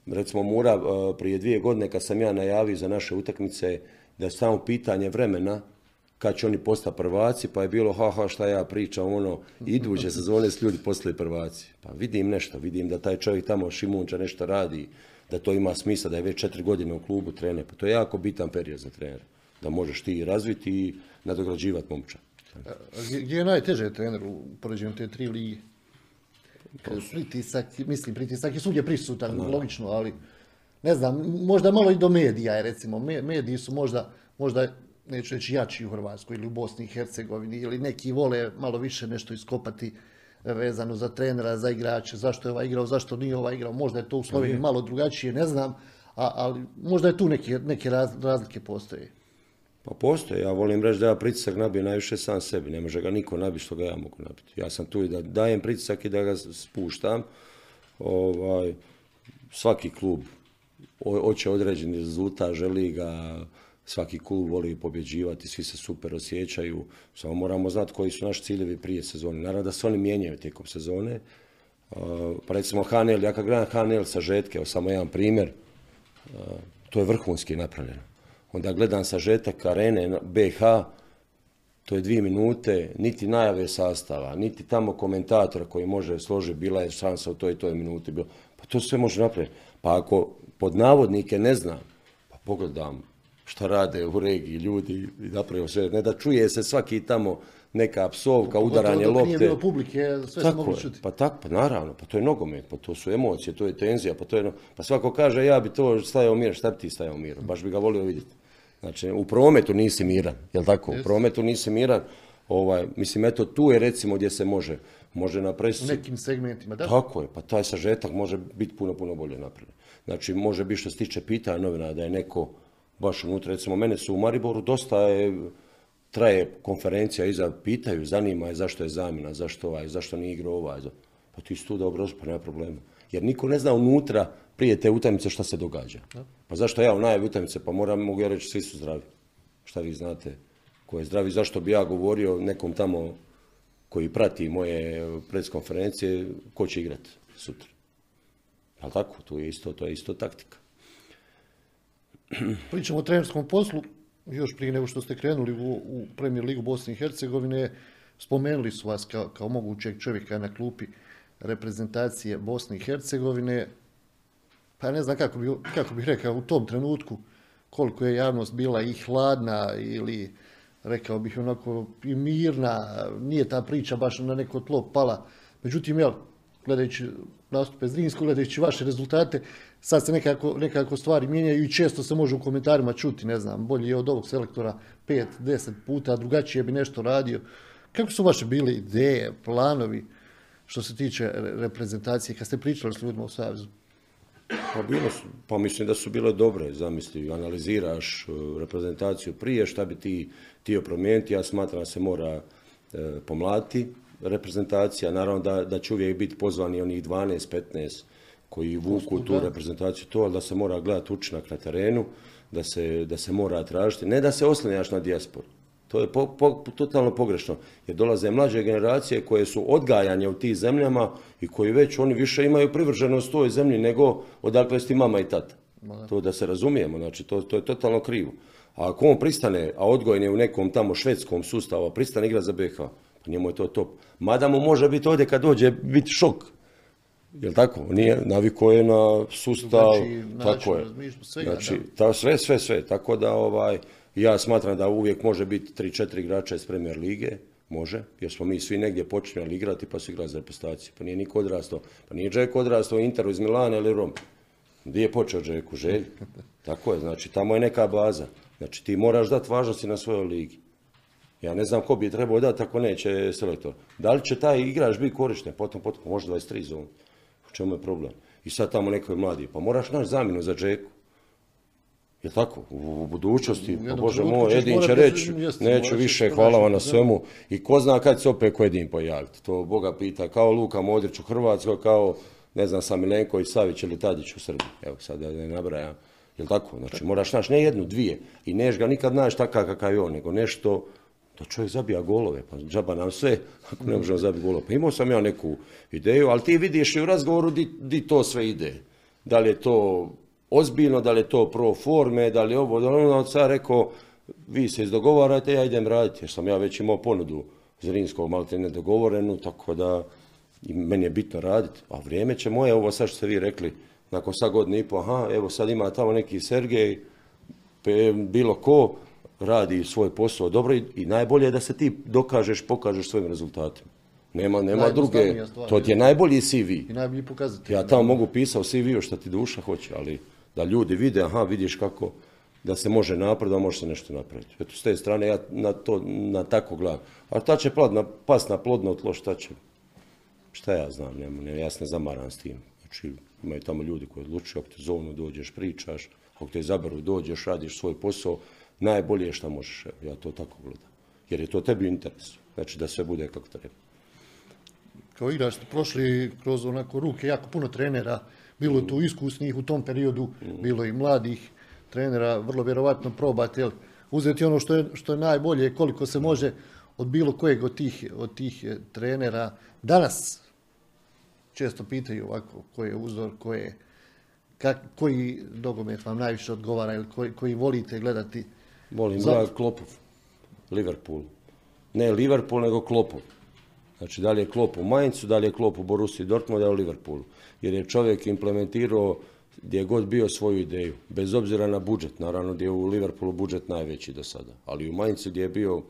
recimo Mura e, prije dvije godine kad sam ja najavio za naše utakmice da je samo pitanje vremena kad će oni postati prvaci, pa je bilo ha ha šta ja pričam, ono, iduće sezone s ljudi postali prvaci. Pa vidim nešto, vidim da taj čovjek tamo Šimunča nešto radi, da to ima smisla, da je već četiri godine u klubu trener. Pa to je jako bitan period za trenera. Da možeš ti razviti i nadograđivati momča. Gdje je najteže trener u poređenju te tri lige? Pritisak, mislim, pritisak je svugdje prisutan, logično, ali ne znam, možda malo i do medija je, recimo. Mediji su možda, možda neću reći jači u Hrvatskoj ili u Bosni i Hercegovini, ili neki vole malo više nešto iskopati vezano za trenera, za igrače, zašto je ovaj igrao, zašto nije ovaj igrao, možda je to u Sloveniji malo drugačije, ne znam, ali možda je tu neke, neke razlike postoje. Pa postoje, ja volim reći da ja pritisak nabijem najviše sam sebi, ne može ga niko nabiti što ga ja mogu nabiti. Ja sam tu i da dajem pritisak i da ga spuštam. Ovaj, svaki klub hoće određeni rezultat, želi ga, svaki klub voli pobjeđivati, svi se super osjećaju, samo moramo znati koji su naši ciljevi prije sezone. Naravno da se oni mijenjaju tijekom sezone. Pa recimo HNL, ja kad gledam sa žetke, evo samo jedan primjer, to je vrhunski napravljeno. Onda gledam sažetak arene BH, to je dvije minute, niti najave sastava, niti tamo komentatora koji može složiti, bila je šansa u toj i toj minuti. Pa to sve može napraviti. Pa ako pod navodnike ne znam, pa pogledam šta rade u regiji ljudi i napravio sve. Ne da čuje se svaki tamo neka psovka, udaranje lopte. Nije bilo publike, sve se moglo čuti. Pa tako, pa naravno, pa to je nogomet, pa to su emocije, to je tenzija, pa to je, pa svako kaže ja bi to stajao mir, šta bi ti stajao mir, baš bi ga volio vidjeti. Znači, u prometu nisi miran, jel tako? U prometu nisi miran, ovaj, mislim, eto, tu je recimo gdje se može, može napraviti. U nekim segmentima, da? Tako je, pa taj sažetak može biti puno, puno bolje napravljen. Znači, može biti što se tiče pitanja novina, da je neko baš unutra, recimo, mene su u Mariboru dosta je, traje konferencija iza, pitaju, zanima je zašto je zamjena, zašto ovaj, zašto nije igrao ovaj. Pa ti su tu dobro, pa nema problema. Jer niko ne zna unutra prije te utakmice šta se događa. Pa zašto ja u najavi utakmice, pa moram, mogu ja reći, svi su zdravi. Šta vi znate ko je zdravi, zašto bi ja govorio nekom tamo koji prati moje preskonferencije, ko će igrati sutra. Ali tako, tu je isto, to je isto taktika. Pričamo o trenerskom poslu, još prije nego što ste krenuli u, u Premier Ligu Bosne i Hercegovine, spomenuli su vas kao, kao mogućeg čovjeka na klupi reprezentacije Bosne i Hercegovine pa ne znam kako bi, kako bih rekao u tom trenutku koliko je javnost bila i hladna ili rekao bih onako i mirna, nije ta priča baš na neko tlo pala. Međutim, jel, gledajući nastupe Zrinskog, gledajući vaše rezultate, sad se nekako, nekako stvari mijenjaju i često se može u komentarima čuti, ne znam, bolje je od ovog selektora pet, deset puta, drugačije bi nešto radio. Kako su vaše bile ideje, planovi što se tiče reprezentacije, kad ste pričali s ljudima u Savezu? Pa, bilo su, pa mislim da su bile dobre zamisli. Analiziraš e, reprezentaciju prije, šta bi ti htio promijeniti. Ja smatram da se mora e, pomlati reprezentacija. Naravno da, da će uvijek biti pozvani onih 12-15 koji vuku tu reprezentaciju to, ali da se mora gledati učinak na terenu, da se, da se mora tražiti. Ne da se oslanjaš na dijasporu. To je totalno pogrešno, jer dolaze mlađe generacije koje su odgajanje u tih zemljama i koji već oni više imaju privrženost toj zemlji nego odakle ti mama i tata. To da se razumijemo, znači to, to je totalno krivo. A ako on pristane, a odgojen je u nekom tamo švedskom sustavu, a pristane igra za BH, pa njemu je to top. Mada mu može biti ovdje kad dođe biti šok. Jel tako? Nije naviko je na sustav, tako je. Znači, sve, sve, sve. Tako da ovaj, ja smatram da uvijek može biti 3-4 igrača iz Premier lige, može, jer smo mi svi negdje počinjali igrati pa su igrali za reprezentaciju. Pa nije niko odrastao, pa nije Džeko odrastao u Interu iz Milana ili Rom. Gdje je počeo Džeku? Želj. [LAUGHS] Tako je, znači tamo je neka baza. Znači ti moraš dati važnosti na svojoj ligi. Ja ne znam ko bi trebao dati ako neće selektor. Da li će taj igrač biti korišten, potom, potom, možda 23 zon. U čemu je problem? I sad tamo neko je mladi. Pa moraš naći zamjenu za Džeku. Je tako? U budućnosti, pa Bože moj, Edin će reći, neću više, hvala vam na svemu. I ko zna kad se opet ko Edin pojaviti. To Boga pita, kao Luka Modrić u Hrvatskoj, kao, ne znam, Samilenko i Savić ili Tadić u Srbiji. Evo, sad da ne nabrajam. Jel tako? Znači, moraš naći ne jednu, dvije. I neš ga nikad naći takav kakav je on, nego nešto da čovjek zabija golove. Pa džaba nam sve, ako ne možemo zabiti golove. Pa imao sam ja neku ideju, ali ti vidiš i u razgovoru di, di to sve ide. Da li je to ozbiljno, da li je to pro forme, da li je ovo, da li ono, sad rekao, vi se izdogovarajte, ja idem raditi, jer sam ja već imao ponudu Zrinskog malo te nedogovorenu, tako da i meni je bitno raditi, a vrijeme će moje, ovo sad što ste vi rekli, nakon sad godine i po, aha, evo sad ima tamo neki Sergej, bilo ko, radi svoj posao dobro i, i najbolje je da se ti dokažeš, pokažeš svojim rezultatima. Nema, nema druge, stvar, to ti je najbolji CV. I najbolji pokazatelj. Ja tamo mogu pisao CV-u što ti duša hoće, ali da ljudi vide, aha, vidiš kako da se može napredovati, može se nešto napraviti. Eto, s te strane ja na to, na tako gledam. A ta će plat na, pas na plodno tlo, šta će? Šta ja znam, nema, ne, ja se ne zamaram s tim. Znači, imaju tamo ljudi koji odlučuju, ako te zovnu dođeš, pričaš, ako te izaberu dođeš, radiš svoj posao, najbolje je šta možeš. Evo, ja to tako gledam. Jer je to tebi u interesu. Znači da sve bude kako treba. Kao igrač ste prošli kroz onako ruke jako puno trenera, bilo je tu iskusnih u tom periodu, bilo je i mladih trenera, vrlo vjerovatno probate jel, uzeti ono što je, što je najbolje, koliko se može od bilo kojeg od tih, od tih eh, trenera. Danas često pitaju ovako koji je uzor, koji je, kak, koji dogomet vam najviše odgovara ili koji, koji volite gledati. Volim gledat Klopov, Liverpool. Ne Liverpool, nego Klopov. Znači, da li je Klop u Mainzu, da li je Klop u Borussiji Dortmundu, da je u Liverpoolu. Jer je čovjek implementirao gdje je god bio svoju ideju, bez obzira na budžet, naravno gdje je u Liverpoolu budžet najveći do sada, ali u Mainzu gdje je bio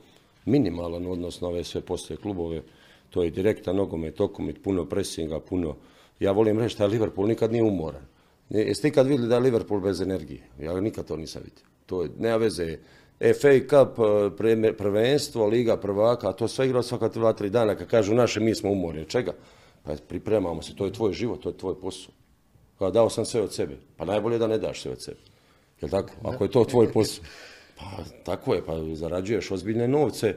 minimalan odnos na ove sve postoje klubove, to je direktan nogomet, okomit, puno presinga, puno... Ja volim reći da Liverpool nikad nije umoran. Jeste ikad vidjeli da je Liverpool bez energije? Ja nikad to nisam vidio. To je, nema veze. FA Cup, preme- prvenstvo, Liga prvaka, a to sve igra svaka dva, tri dana. Kad kažu naše, mi smo umorni. Od čega? Pa pripremamo se, to je tvoj život, to je tvoj posao. Kao dao sam sve od sebe. Pa najbolje da ne daš sve od sebe. Jel tako? Ako je to tvoj posao. Pa tako je, pa zarađuješ ozbiljne novce.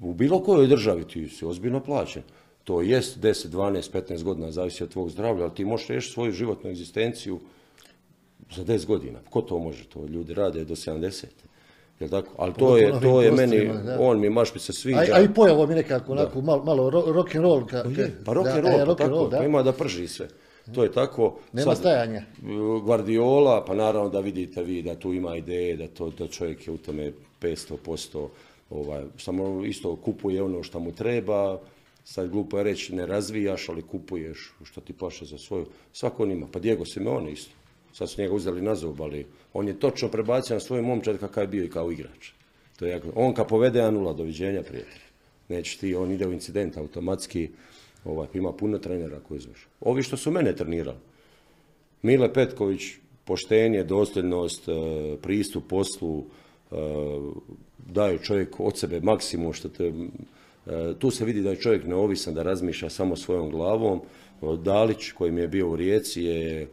U bilo kojoj državi ti si ozbiljno plaćen. To jest 10, 12, 15 godina, zavisi od tvog zdravlja, ali ti možeš riješiti svoju životnu egzistenciju za 10 godina. Ko to može? To ljudi rade do 70. Jel tako? Ali to je, to je meni, da. on mi maš mi se sviđa. A, a i pojavo mi nekako onako malo, malo ro- rock and roll. Ka, Pa rock da, and roll, pa rock and tako, roll, da. pa ima da prži sve. To je tako. Nema stajanja. Guardiola, pa naravno da vidite vi da tu ima ideje, da, to, da čovjek je u tome 500%, ovaj, samo isto kupuje ono što mu treba, sad glupo je reći ne razvijaš, ali kupuješ što ti paše za svoju. Svako on ima, pa Diego Simeone isto. Sad su njega uzeli na zub, ali on je točno prebacio na svoj momčad kakav je bio i kao igrač. To je on kad povede 1-0, doviđenja prijatelj. Neće ti, on ide u incident automatski, ovaj, ima puno trenera koji znaš. Ovi što su mene trenirali, Mile Petković, poštenje, dosljednost, e, pristup poslu, e, daju čovjek od sebe maksimum što te... e, Tu se vidi da je čovjek neovisan, da razmišlja samo svojom glavom. Dalić koji mi je bio u Rijeci je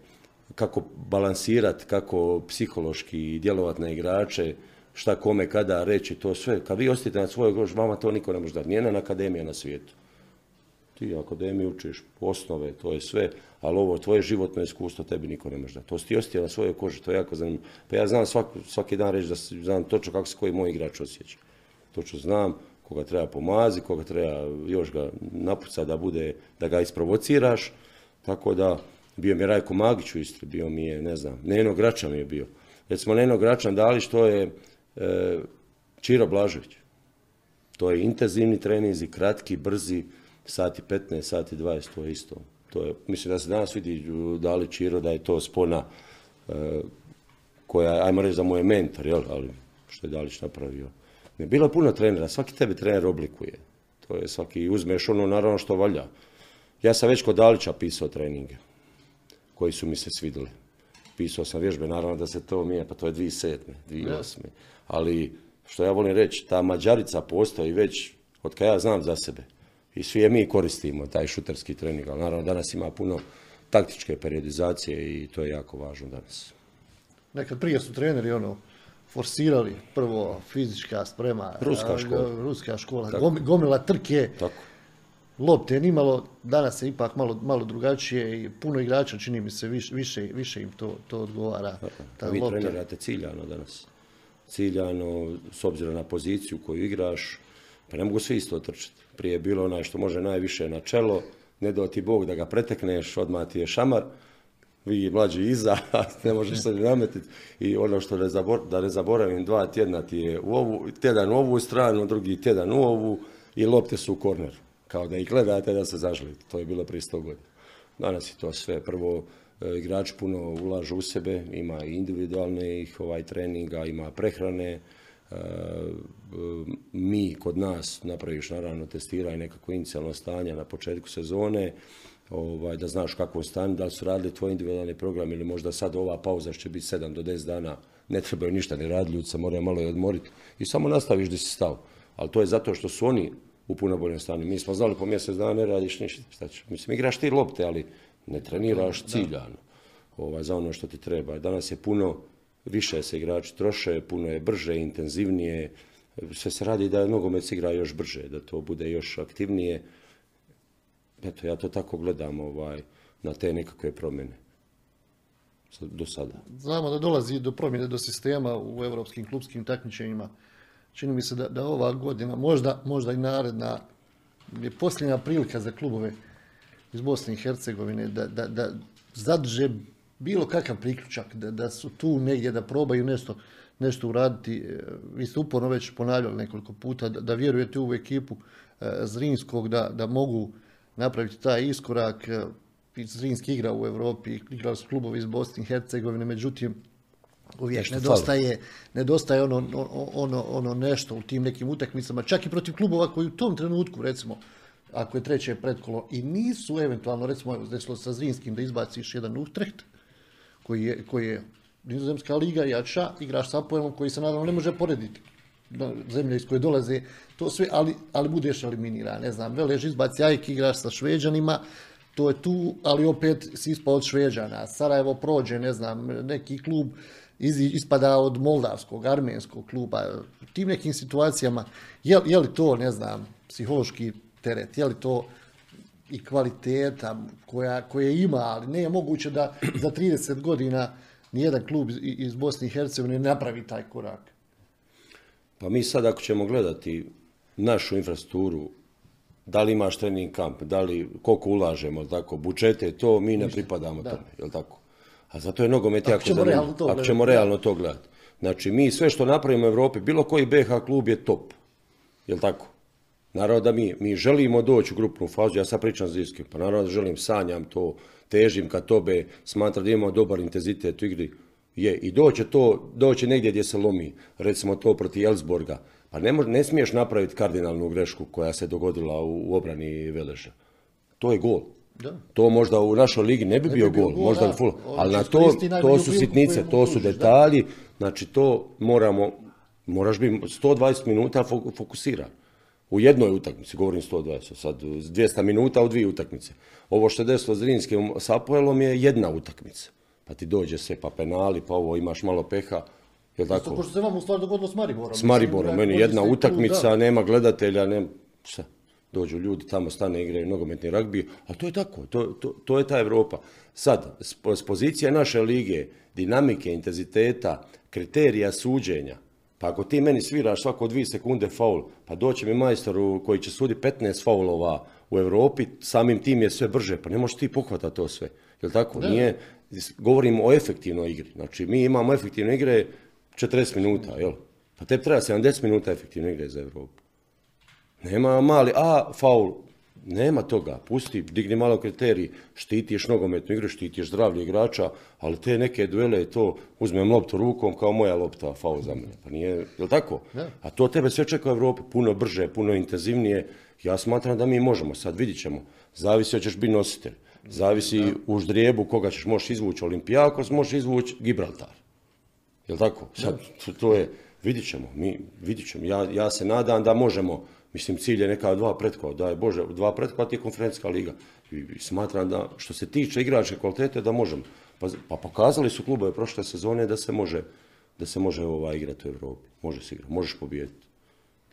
kako balansirati, kako psihološki djelovati na igrače, šta kome kada reći, to sve. Kad vi osjetite na svojoj grož, vama to niko ne može dati. Nijedna akademija na svijetu. Ti u akademiji učiš osnove, to je sve, ali ovo tvoje životno iskustvo tebi niko ne može dati. To si ti osjetio na svojoj koži, to je jako zanimljivo. Pa ja znam svaki, svaki dan reći da znam točno kako se koji moj igrač osjeća. Točno znam koga treba pomazi, koga treba još ga napucati da bude, da ga isprovociraš. Tako da, bio mi je Rajko Magić u Istri, bio mi je, ne znam, Neno Gračan je bio. Recimo Neno Gračan Dalić, to je e, Čiro Blažević. To je intenzivni treninzi, kratki, brzi, sati 15, sati 20, to je isto. To je, mislim da se danas vidi u Dali Čiro da je to spona e, koja, ajmo reći da mu je mentor, jel, ali što je Dalić napravio. Ne, bilo je puno trenera, svaki tebe trener oblikuje. To je svaki, uzmeš ono naravno što valja. Ja sam već kod Dalića pisao treninge koji su mi se svidjeli. Pisao sam vježbe, naravno da se to mije, pa to je 2007. 2008. Ali, što ja volim reći, ta mađarica postoji već od kad ja znam za sebe. I svi je mi koristimo, taj šuterski trening, ali naravno danas ima puno taktičke periodizacije i to je jako važno danas. Nekad prije su treneri ono, forsirali prvo fizička sprema, Ruska škola. ruska škola, gomila trke, Tako. Lopte nimalo, danas je ipak malo, malo drugačije i puno igrača čini mi se više, više, više im to, to odgovara. Ta A vi lopta. trenirate ciljano danas. Ciljano, s obzirom na poziciju koju igraš, pa ne mogu svi isto trčati. Prije je bilo onaj što može najviše na čelo, ne do ti Bog da ga pretekneš, odmah ti je šamar. vi mlađi iza, [LAUGHS] ne možeš se ni nametiti. I ono što ne da ne zaboravim, dva tjedna ti je u ovu, tjedan u ovu stranu, drugi tjedan u ovu i lopte su u korner. Kao da ih gledate da se zaželite. To je bilo prije sto godina. Danas je to sve. Prvo, e, igrač puno ulažu u sebe, ima individualne ih ovaj, treninga, ima prehrane, e, mi kod nas napraviš naravno testiranje nekako inicijalno stanje na početku sezone, ovaj, da znaš kako stanje, da su radili tvoj individualni program ili možda sad ova pauza će biti 7 do 10 dana, ne trebaju ništa ni raditi, ljudi se moraju malo i odmoriti i samo nastaviš gdje si stao. Ali to je zato što su oni u puno boljem stanju. Mi smo znali po mjesec dana ne radiš ništa. Šta Mislim, igraš ti lopte, ali ne treniraš ciljano ovaj, za ono što ti treba. Danas je puno više se igrači troše, puno je brže, intenzivnije. Sve se radi da nogomet se igra još brže, da to bude još aktivnije. Eto, ja to tako gledam ovaj, na te nekakve promjene do sada. Znamo da dolazi do promjene do sistema u europskim klubskim takmičenjima. Čini mi se da, da ova godina, možda, možda i naredna, je posljednja prilika za klubove iz Bosne i Hercegovine da, da, da zadrže bilo kakav priključak, da, da su tu negdje, da probaju nešto, nešto uraditi. E, vi ste uporno već ponavljali nekoliko puta da, da vjerujete u ekipu e, Zrinskog, da, da mogu napraviti taj iskorak. E, Zrinski igra u Europi, igrali su klubovi iz Bosne i Hercegovine, međutim, uvijek nedostaje, nedostaje ono, ono, ono nešto u tim nekim utakmicama, čak i protiv klubova koji u tom trenutku, recimo, ako je treće pretkolo i nisu eventualno, recimo, desilo sa Zrinskim da izbaciš jedan Utrecht, koji je, koji je nizozemska liga jača, igraš sa Apoelom koji se naravno ne može porediti. Zemlje iz koje dolaze, to sve, ali, ali budeš eliminiran, ne znam, Velež izbaci Ajk, igraš sa Šveđanima, to je tu, ali opet si ispao od Šveđana, Sarajevo prođe, ne znam, neki klub ispada od moldavskog, armenskog kluba, u tim nekim situacijama, je, je li to, ne znam, psihološki teret, je li to i kvaliteta koja, koje ima, ali ne je moguće da za 30 godina nijedan klub iz Bosne i Hercegovine napravi taj korak. Pa mi sad ako ćemo gledati našu infrastrukturu, da li imaš trening kamp, da li, koliko ulažemo, tako, budžete, to mi ne pripadamo tome, jel tako? A zato je nogomet jako zanimljivo. Ako ćemo realno to gledati. Znači, mi sve što napravimo u Europi, bilo koji BH klub je top. Jel tako? Naravno da mi, mi želimo doći u grupnu fazu, ja sad pričam za pa naravno da želim, sanjam to, težim ka tobe, smatram da imamo dobar intenzitet u igri. Je, i doće to, doće negdje gdje se lomi, recimo to protiv Elsborga. Pa ne, ne smiješ napraviti kardinalnu grešku koja se dogodila u, obrani Veleža. To je gol. Da. To možda u našoj ligi ne bi, bio, gol, možda full, ali na to, to su sitnice, to su detalji, znači to moramo, moraš biti 120 minuta fokusiran. U jednoj utakmici, govorim 120, sad 200 minuta u dvije utakmice. Ovo što je desilo Zrinskim s Apoelom je jedna utakmica. Pa ti dođe sve, pa penali, pa ovo imaš malo peha. Je tako? Pošto se vam u stvari dogodilo s Mariborom. S Mariborom, meni jedna utakmica, nema gledatelja, nema šta. Dođu ljudi, tamo stane igraju nogometni ragbi, a to je tako, to, to, to je ta Europa. Sad, s pozicije naše lige, dinamike, intenziteta, kriterija suđenja, pa ako ti meni sviraš svako dvije sekunde faul, pa doće mi majstoru koji će sudi 15 faulova u Europi, samim tim je sve brže, pa ne možeš ti pohvatati to sve. Jel tako? Nije, govorimo o efektivnoj igri. Znači, mi imamo efektivne igre 40 minuta, jel? Pa te treba 70 minuta efektivne igre za Europu. Nema mali, a, faul, nema toga, pusti, digni malo kriterij, štitiš nogometnu igru, štitiš zdravlje igrača, ali te neke duele, to uzmem loptu rukom kao moja lopta, faul za mene. Pa nije, je tako? A to tebe sve čeka u Europi, puno brže, puno intenzivnije. Ja smatram da mi možemo, sad vidit ćemo. Zavisi hoćeš biti nositelj. Zavisi u ždrijebu koga ćeš možeš izvući Olimpijakos, možeš izvući Gibraltar. Jel tako? Sad, to je, vidit ćemo, mi, vidit ćemo. Ja, ja se nadam da možemo Mislim, cilj je neka dva pretkova, da je Bože, dva pretkova ti je konferencijska liga. I, smatram da, što se tiče igračke kvalitete, da možemo. Pa, pa pokazali su klubove prošle sezone da se može, da se može ovaj, igrati u Europi. Može se igrati, možeš pobijediti.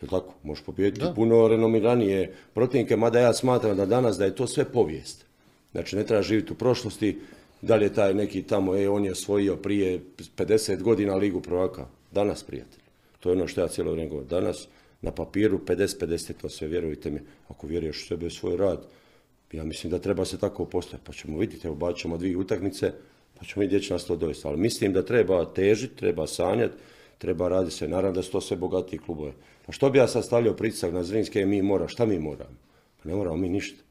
Je tako? Možeš pobijediti puno renomiranije protivnike, mada ja smatram da danas da je to sve povijest. Znači, ne treba živjeti u prošlosti, da li je taj neki tamo, e, on je osvojio prije 50 godina ligu prvaka. Danas, prijatelj. To je ono što ja cijelo vrijeme govorim. Danas na papiru 50-50 to sve, vjerujte mi, ako vjeruješ u sebe svoj rad, ja mislim da treba se tako postaviti, pa ćemo vidjeti, evo bacit ćemo dvije utakmice, Pa ćemo vidjeti gdje će nas to dovesti. Ali mislim da treba težiti, treba sanjati, treba raditi sve. Naravno da su to sve bogatiji klubove. Pa što bi ja sad stavljao pritisak na Zrinske, mi mora, šta mi moramo? Pa ne moramo mi ništa.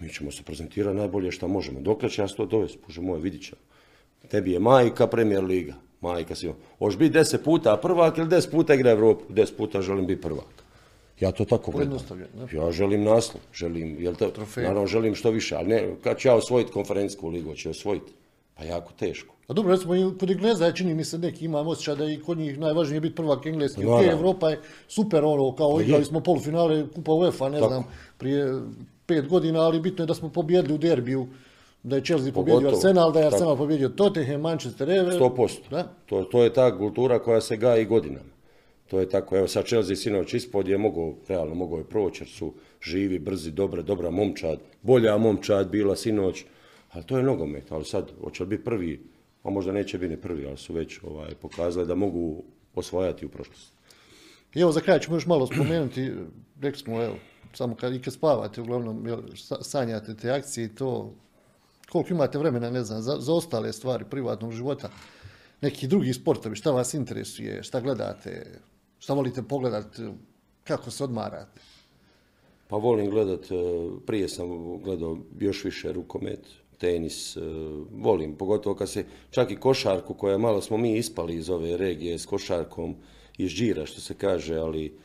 Mi ćemo se prezentirati najbolje što možemo. Dokle će nas to dovesti? Bože moj, vidit ćemo. Tebi je majka Premier Liga. Majka si. Hoš biti deset puta prvak ili deset puta igra Evropu? Deset puta želim biti prvak. Ja to tako gledam. Ja želim naslov, želim, jel to, naravno želim što više, ali ne, kad ću ja osvojiti konferencijsku ligu, će osvojiti. Pa jako teško. A dobro, recimo i kod Engleza čini mi se neki imam osjećaj da i kod njih najvažnije biti prvak engleski. Ok, Evropa je super ono, kao pa igrali smo polufinale Kupa UEFA, ne znam, prije pet godina, ali bitno je da smo pobjedili u derbiju da je Chelsea pobjedio Arsenal, da je Arsenal pobjedio Tottenham, Manchester Ever. 100%. Da? To, to je ta kultura koja se gaji godinama. To je tako, evo sad Chelsea sinoć ispod je mogao, realno mogao je proći jer su živi, brzi, dobre, dobra momčad, bolja momčad bila sinoć, ali to je nogomet, ali sad hoće li biti prvi, a možda neće biti ni prvi, ali su već ovaj, pokazali da mogu osvajati u prošlosti. I evo za kraj ćemo još malo spomenuti, rekli smo evo, samo kad i kad spavate, uglavnom sanjate te akcije i to, koliko imate vremena, ne znam, za, za ostale stvari privatnog života, neki drugi sportovi, šta vas interesuje, šta gledate, šta volite pogledati, kako se odmarate? Pa volim gledat, e, prije sam gledao još više rukomet, tenis, e, volim, pogotovo kad se, čak i košarku koja malo smo mi ispali iz ove regije s košarkom, iz džira što se kaže, ali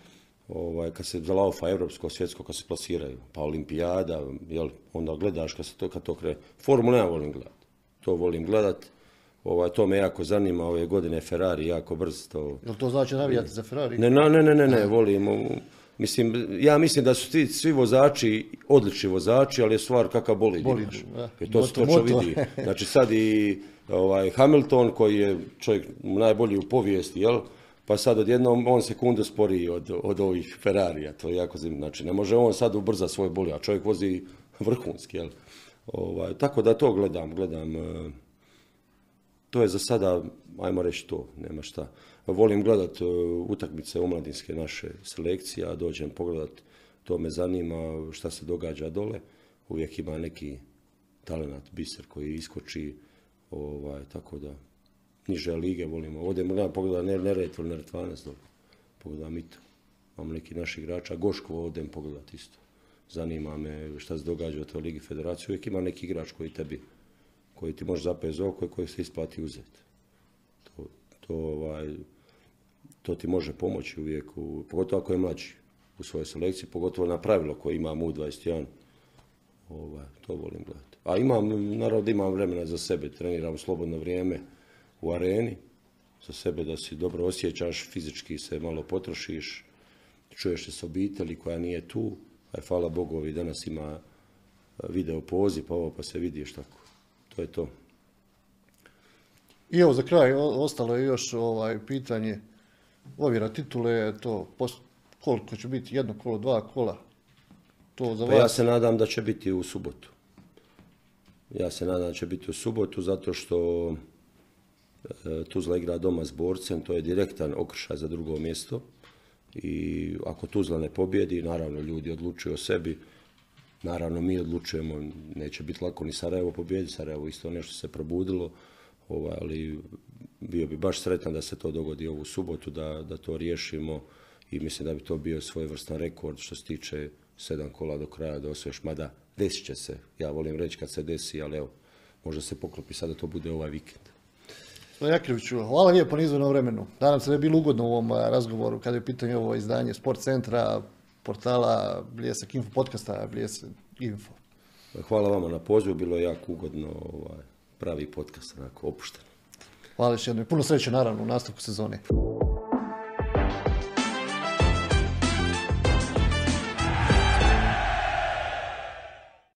ovaj, kad se laufa evropsko, svjetsko, kad se plasiraju, pa olimpijada, jel, onda gledaš kad, se to, kad to kre. Formula ja volim gledat. To volim gledat. Ovaj, to me jako zanima, ove godine Ferrari jako brzo. To... Jel to znači navijati za Ferrari? Ne, ne, ne, ne, ne, volim. Mislim, ja mislim da su ti svi vozači odlični vozači, ali je stvar kakav bolid, bolid imaš. I to se točno vidi. Znači sad i ovaj, Hamilton koji je čovjek najbolji u povijesti, jel? Pa sad odjednom on sekundu sporiji od, od ovih Ferrarija, to je jako zim. Znači ne može on sad ubrza svoj boli, a čovjek vozi vrhunski, jel? Ovaj, tako da to gledam, gledam. Eh, to je za sada, ajmo reći to, nema šta. Volim gledat uh, utakmice omladinske naše selekcije, a dođem pogledat, to me zanima šta se događa dole. Uvijek ima neki talenat, biser koji iskoči, ovaj, tako da niže lige volimo. Odemo gledam pogledam Neretvo, Neretvanac dole. Pogledam i to. Imam neki naši igrača, Goškovo odem pogledat isto. Zanima me šta se događa u toj Ligi Federacije. Uvijek ima neki igrač koji tebi koji ti može zapeti za oko i koji se isplati uzeti. To, to, ovaj, to ti može pomoći uvijek, u, pogotovo ako je mlađi u svojoj selekciji, pogotovo na pravilo koje imam u 21. Ovaj, to volim gledati. A imam, naravno imam vremena za sebe, treniram slobodno vrijeme u areni, za sebe da si dobro osjećaš, fizički se malo potrošiš, čuješ se s obitelji koja nije tu, a hvala Bogu ovi danas ima video poziv, pa ovo pa se vidiš tako. To je to. I evo za kraj, ostalo je još ovaj pitanje ovjera titule, to koliko će biti, jedno kolo, dva kola? To za pa ja se nadam da će biti u subotu. Ja se nadam da će biti u subotu zato što e, Tuzla igra doma s borcem, to je direktan okršaj za drugo mjesto. I ako Tuzla ne pobjedi, naravno ljudi odlučuju o sebi, Naravno, mi odlučujemo, neće biti lako ni Sarajevo pobjedi, Sarajevo isto nešto se probudilo, ovaj, ali bio bi baš sretan da se to dogodi ovu subotu, da, da to riješimo i mislim da bi to bio svojevrstan rekord što se tiče sedam kola do kraja da osvoješ, mada desit će se, ja volim reći kad se desi, ali evo, možda se poklopi sad da to bude ovaj vikend. Jakriviću, hvala lijepo na izvornom vremenu. Nadam se da je bilo ugodno u ovom razgovoru kada je pitanje ovo izdanje Sport centra, portala Bljesak Info, podcasta Bljesak Info. Hvala vama na pozivu, bilo je jako ugodno, ovaj, pravi podcast, onako opušteno. Hvala još jedno puno sreće naravno u nastavku sezone.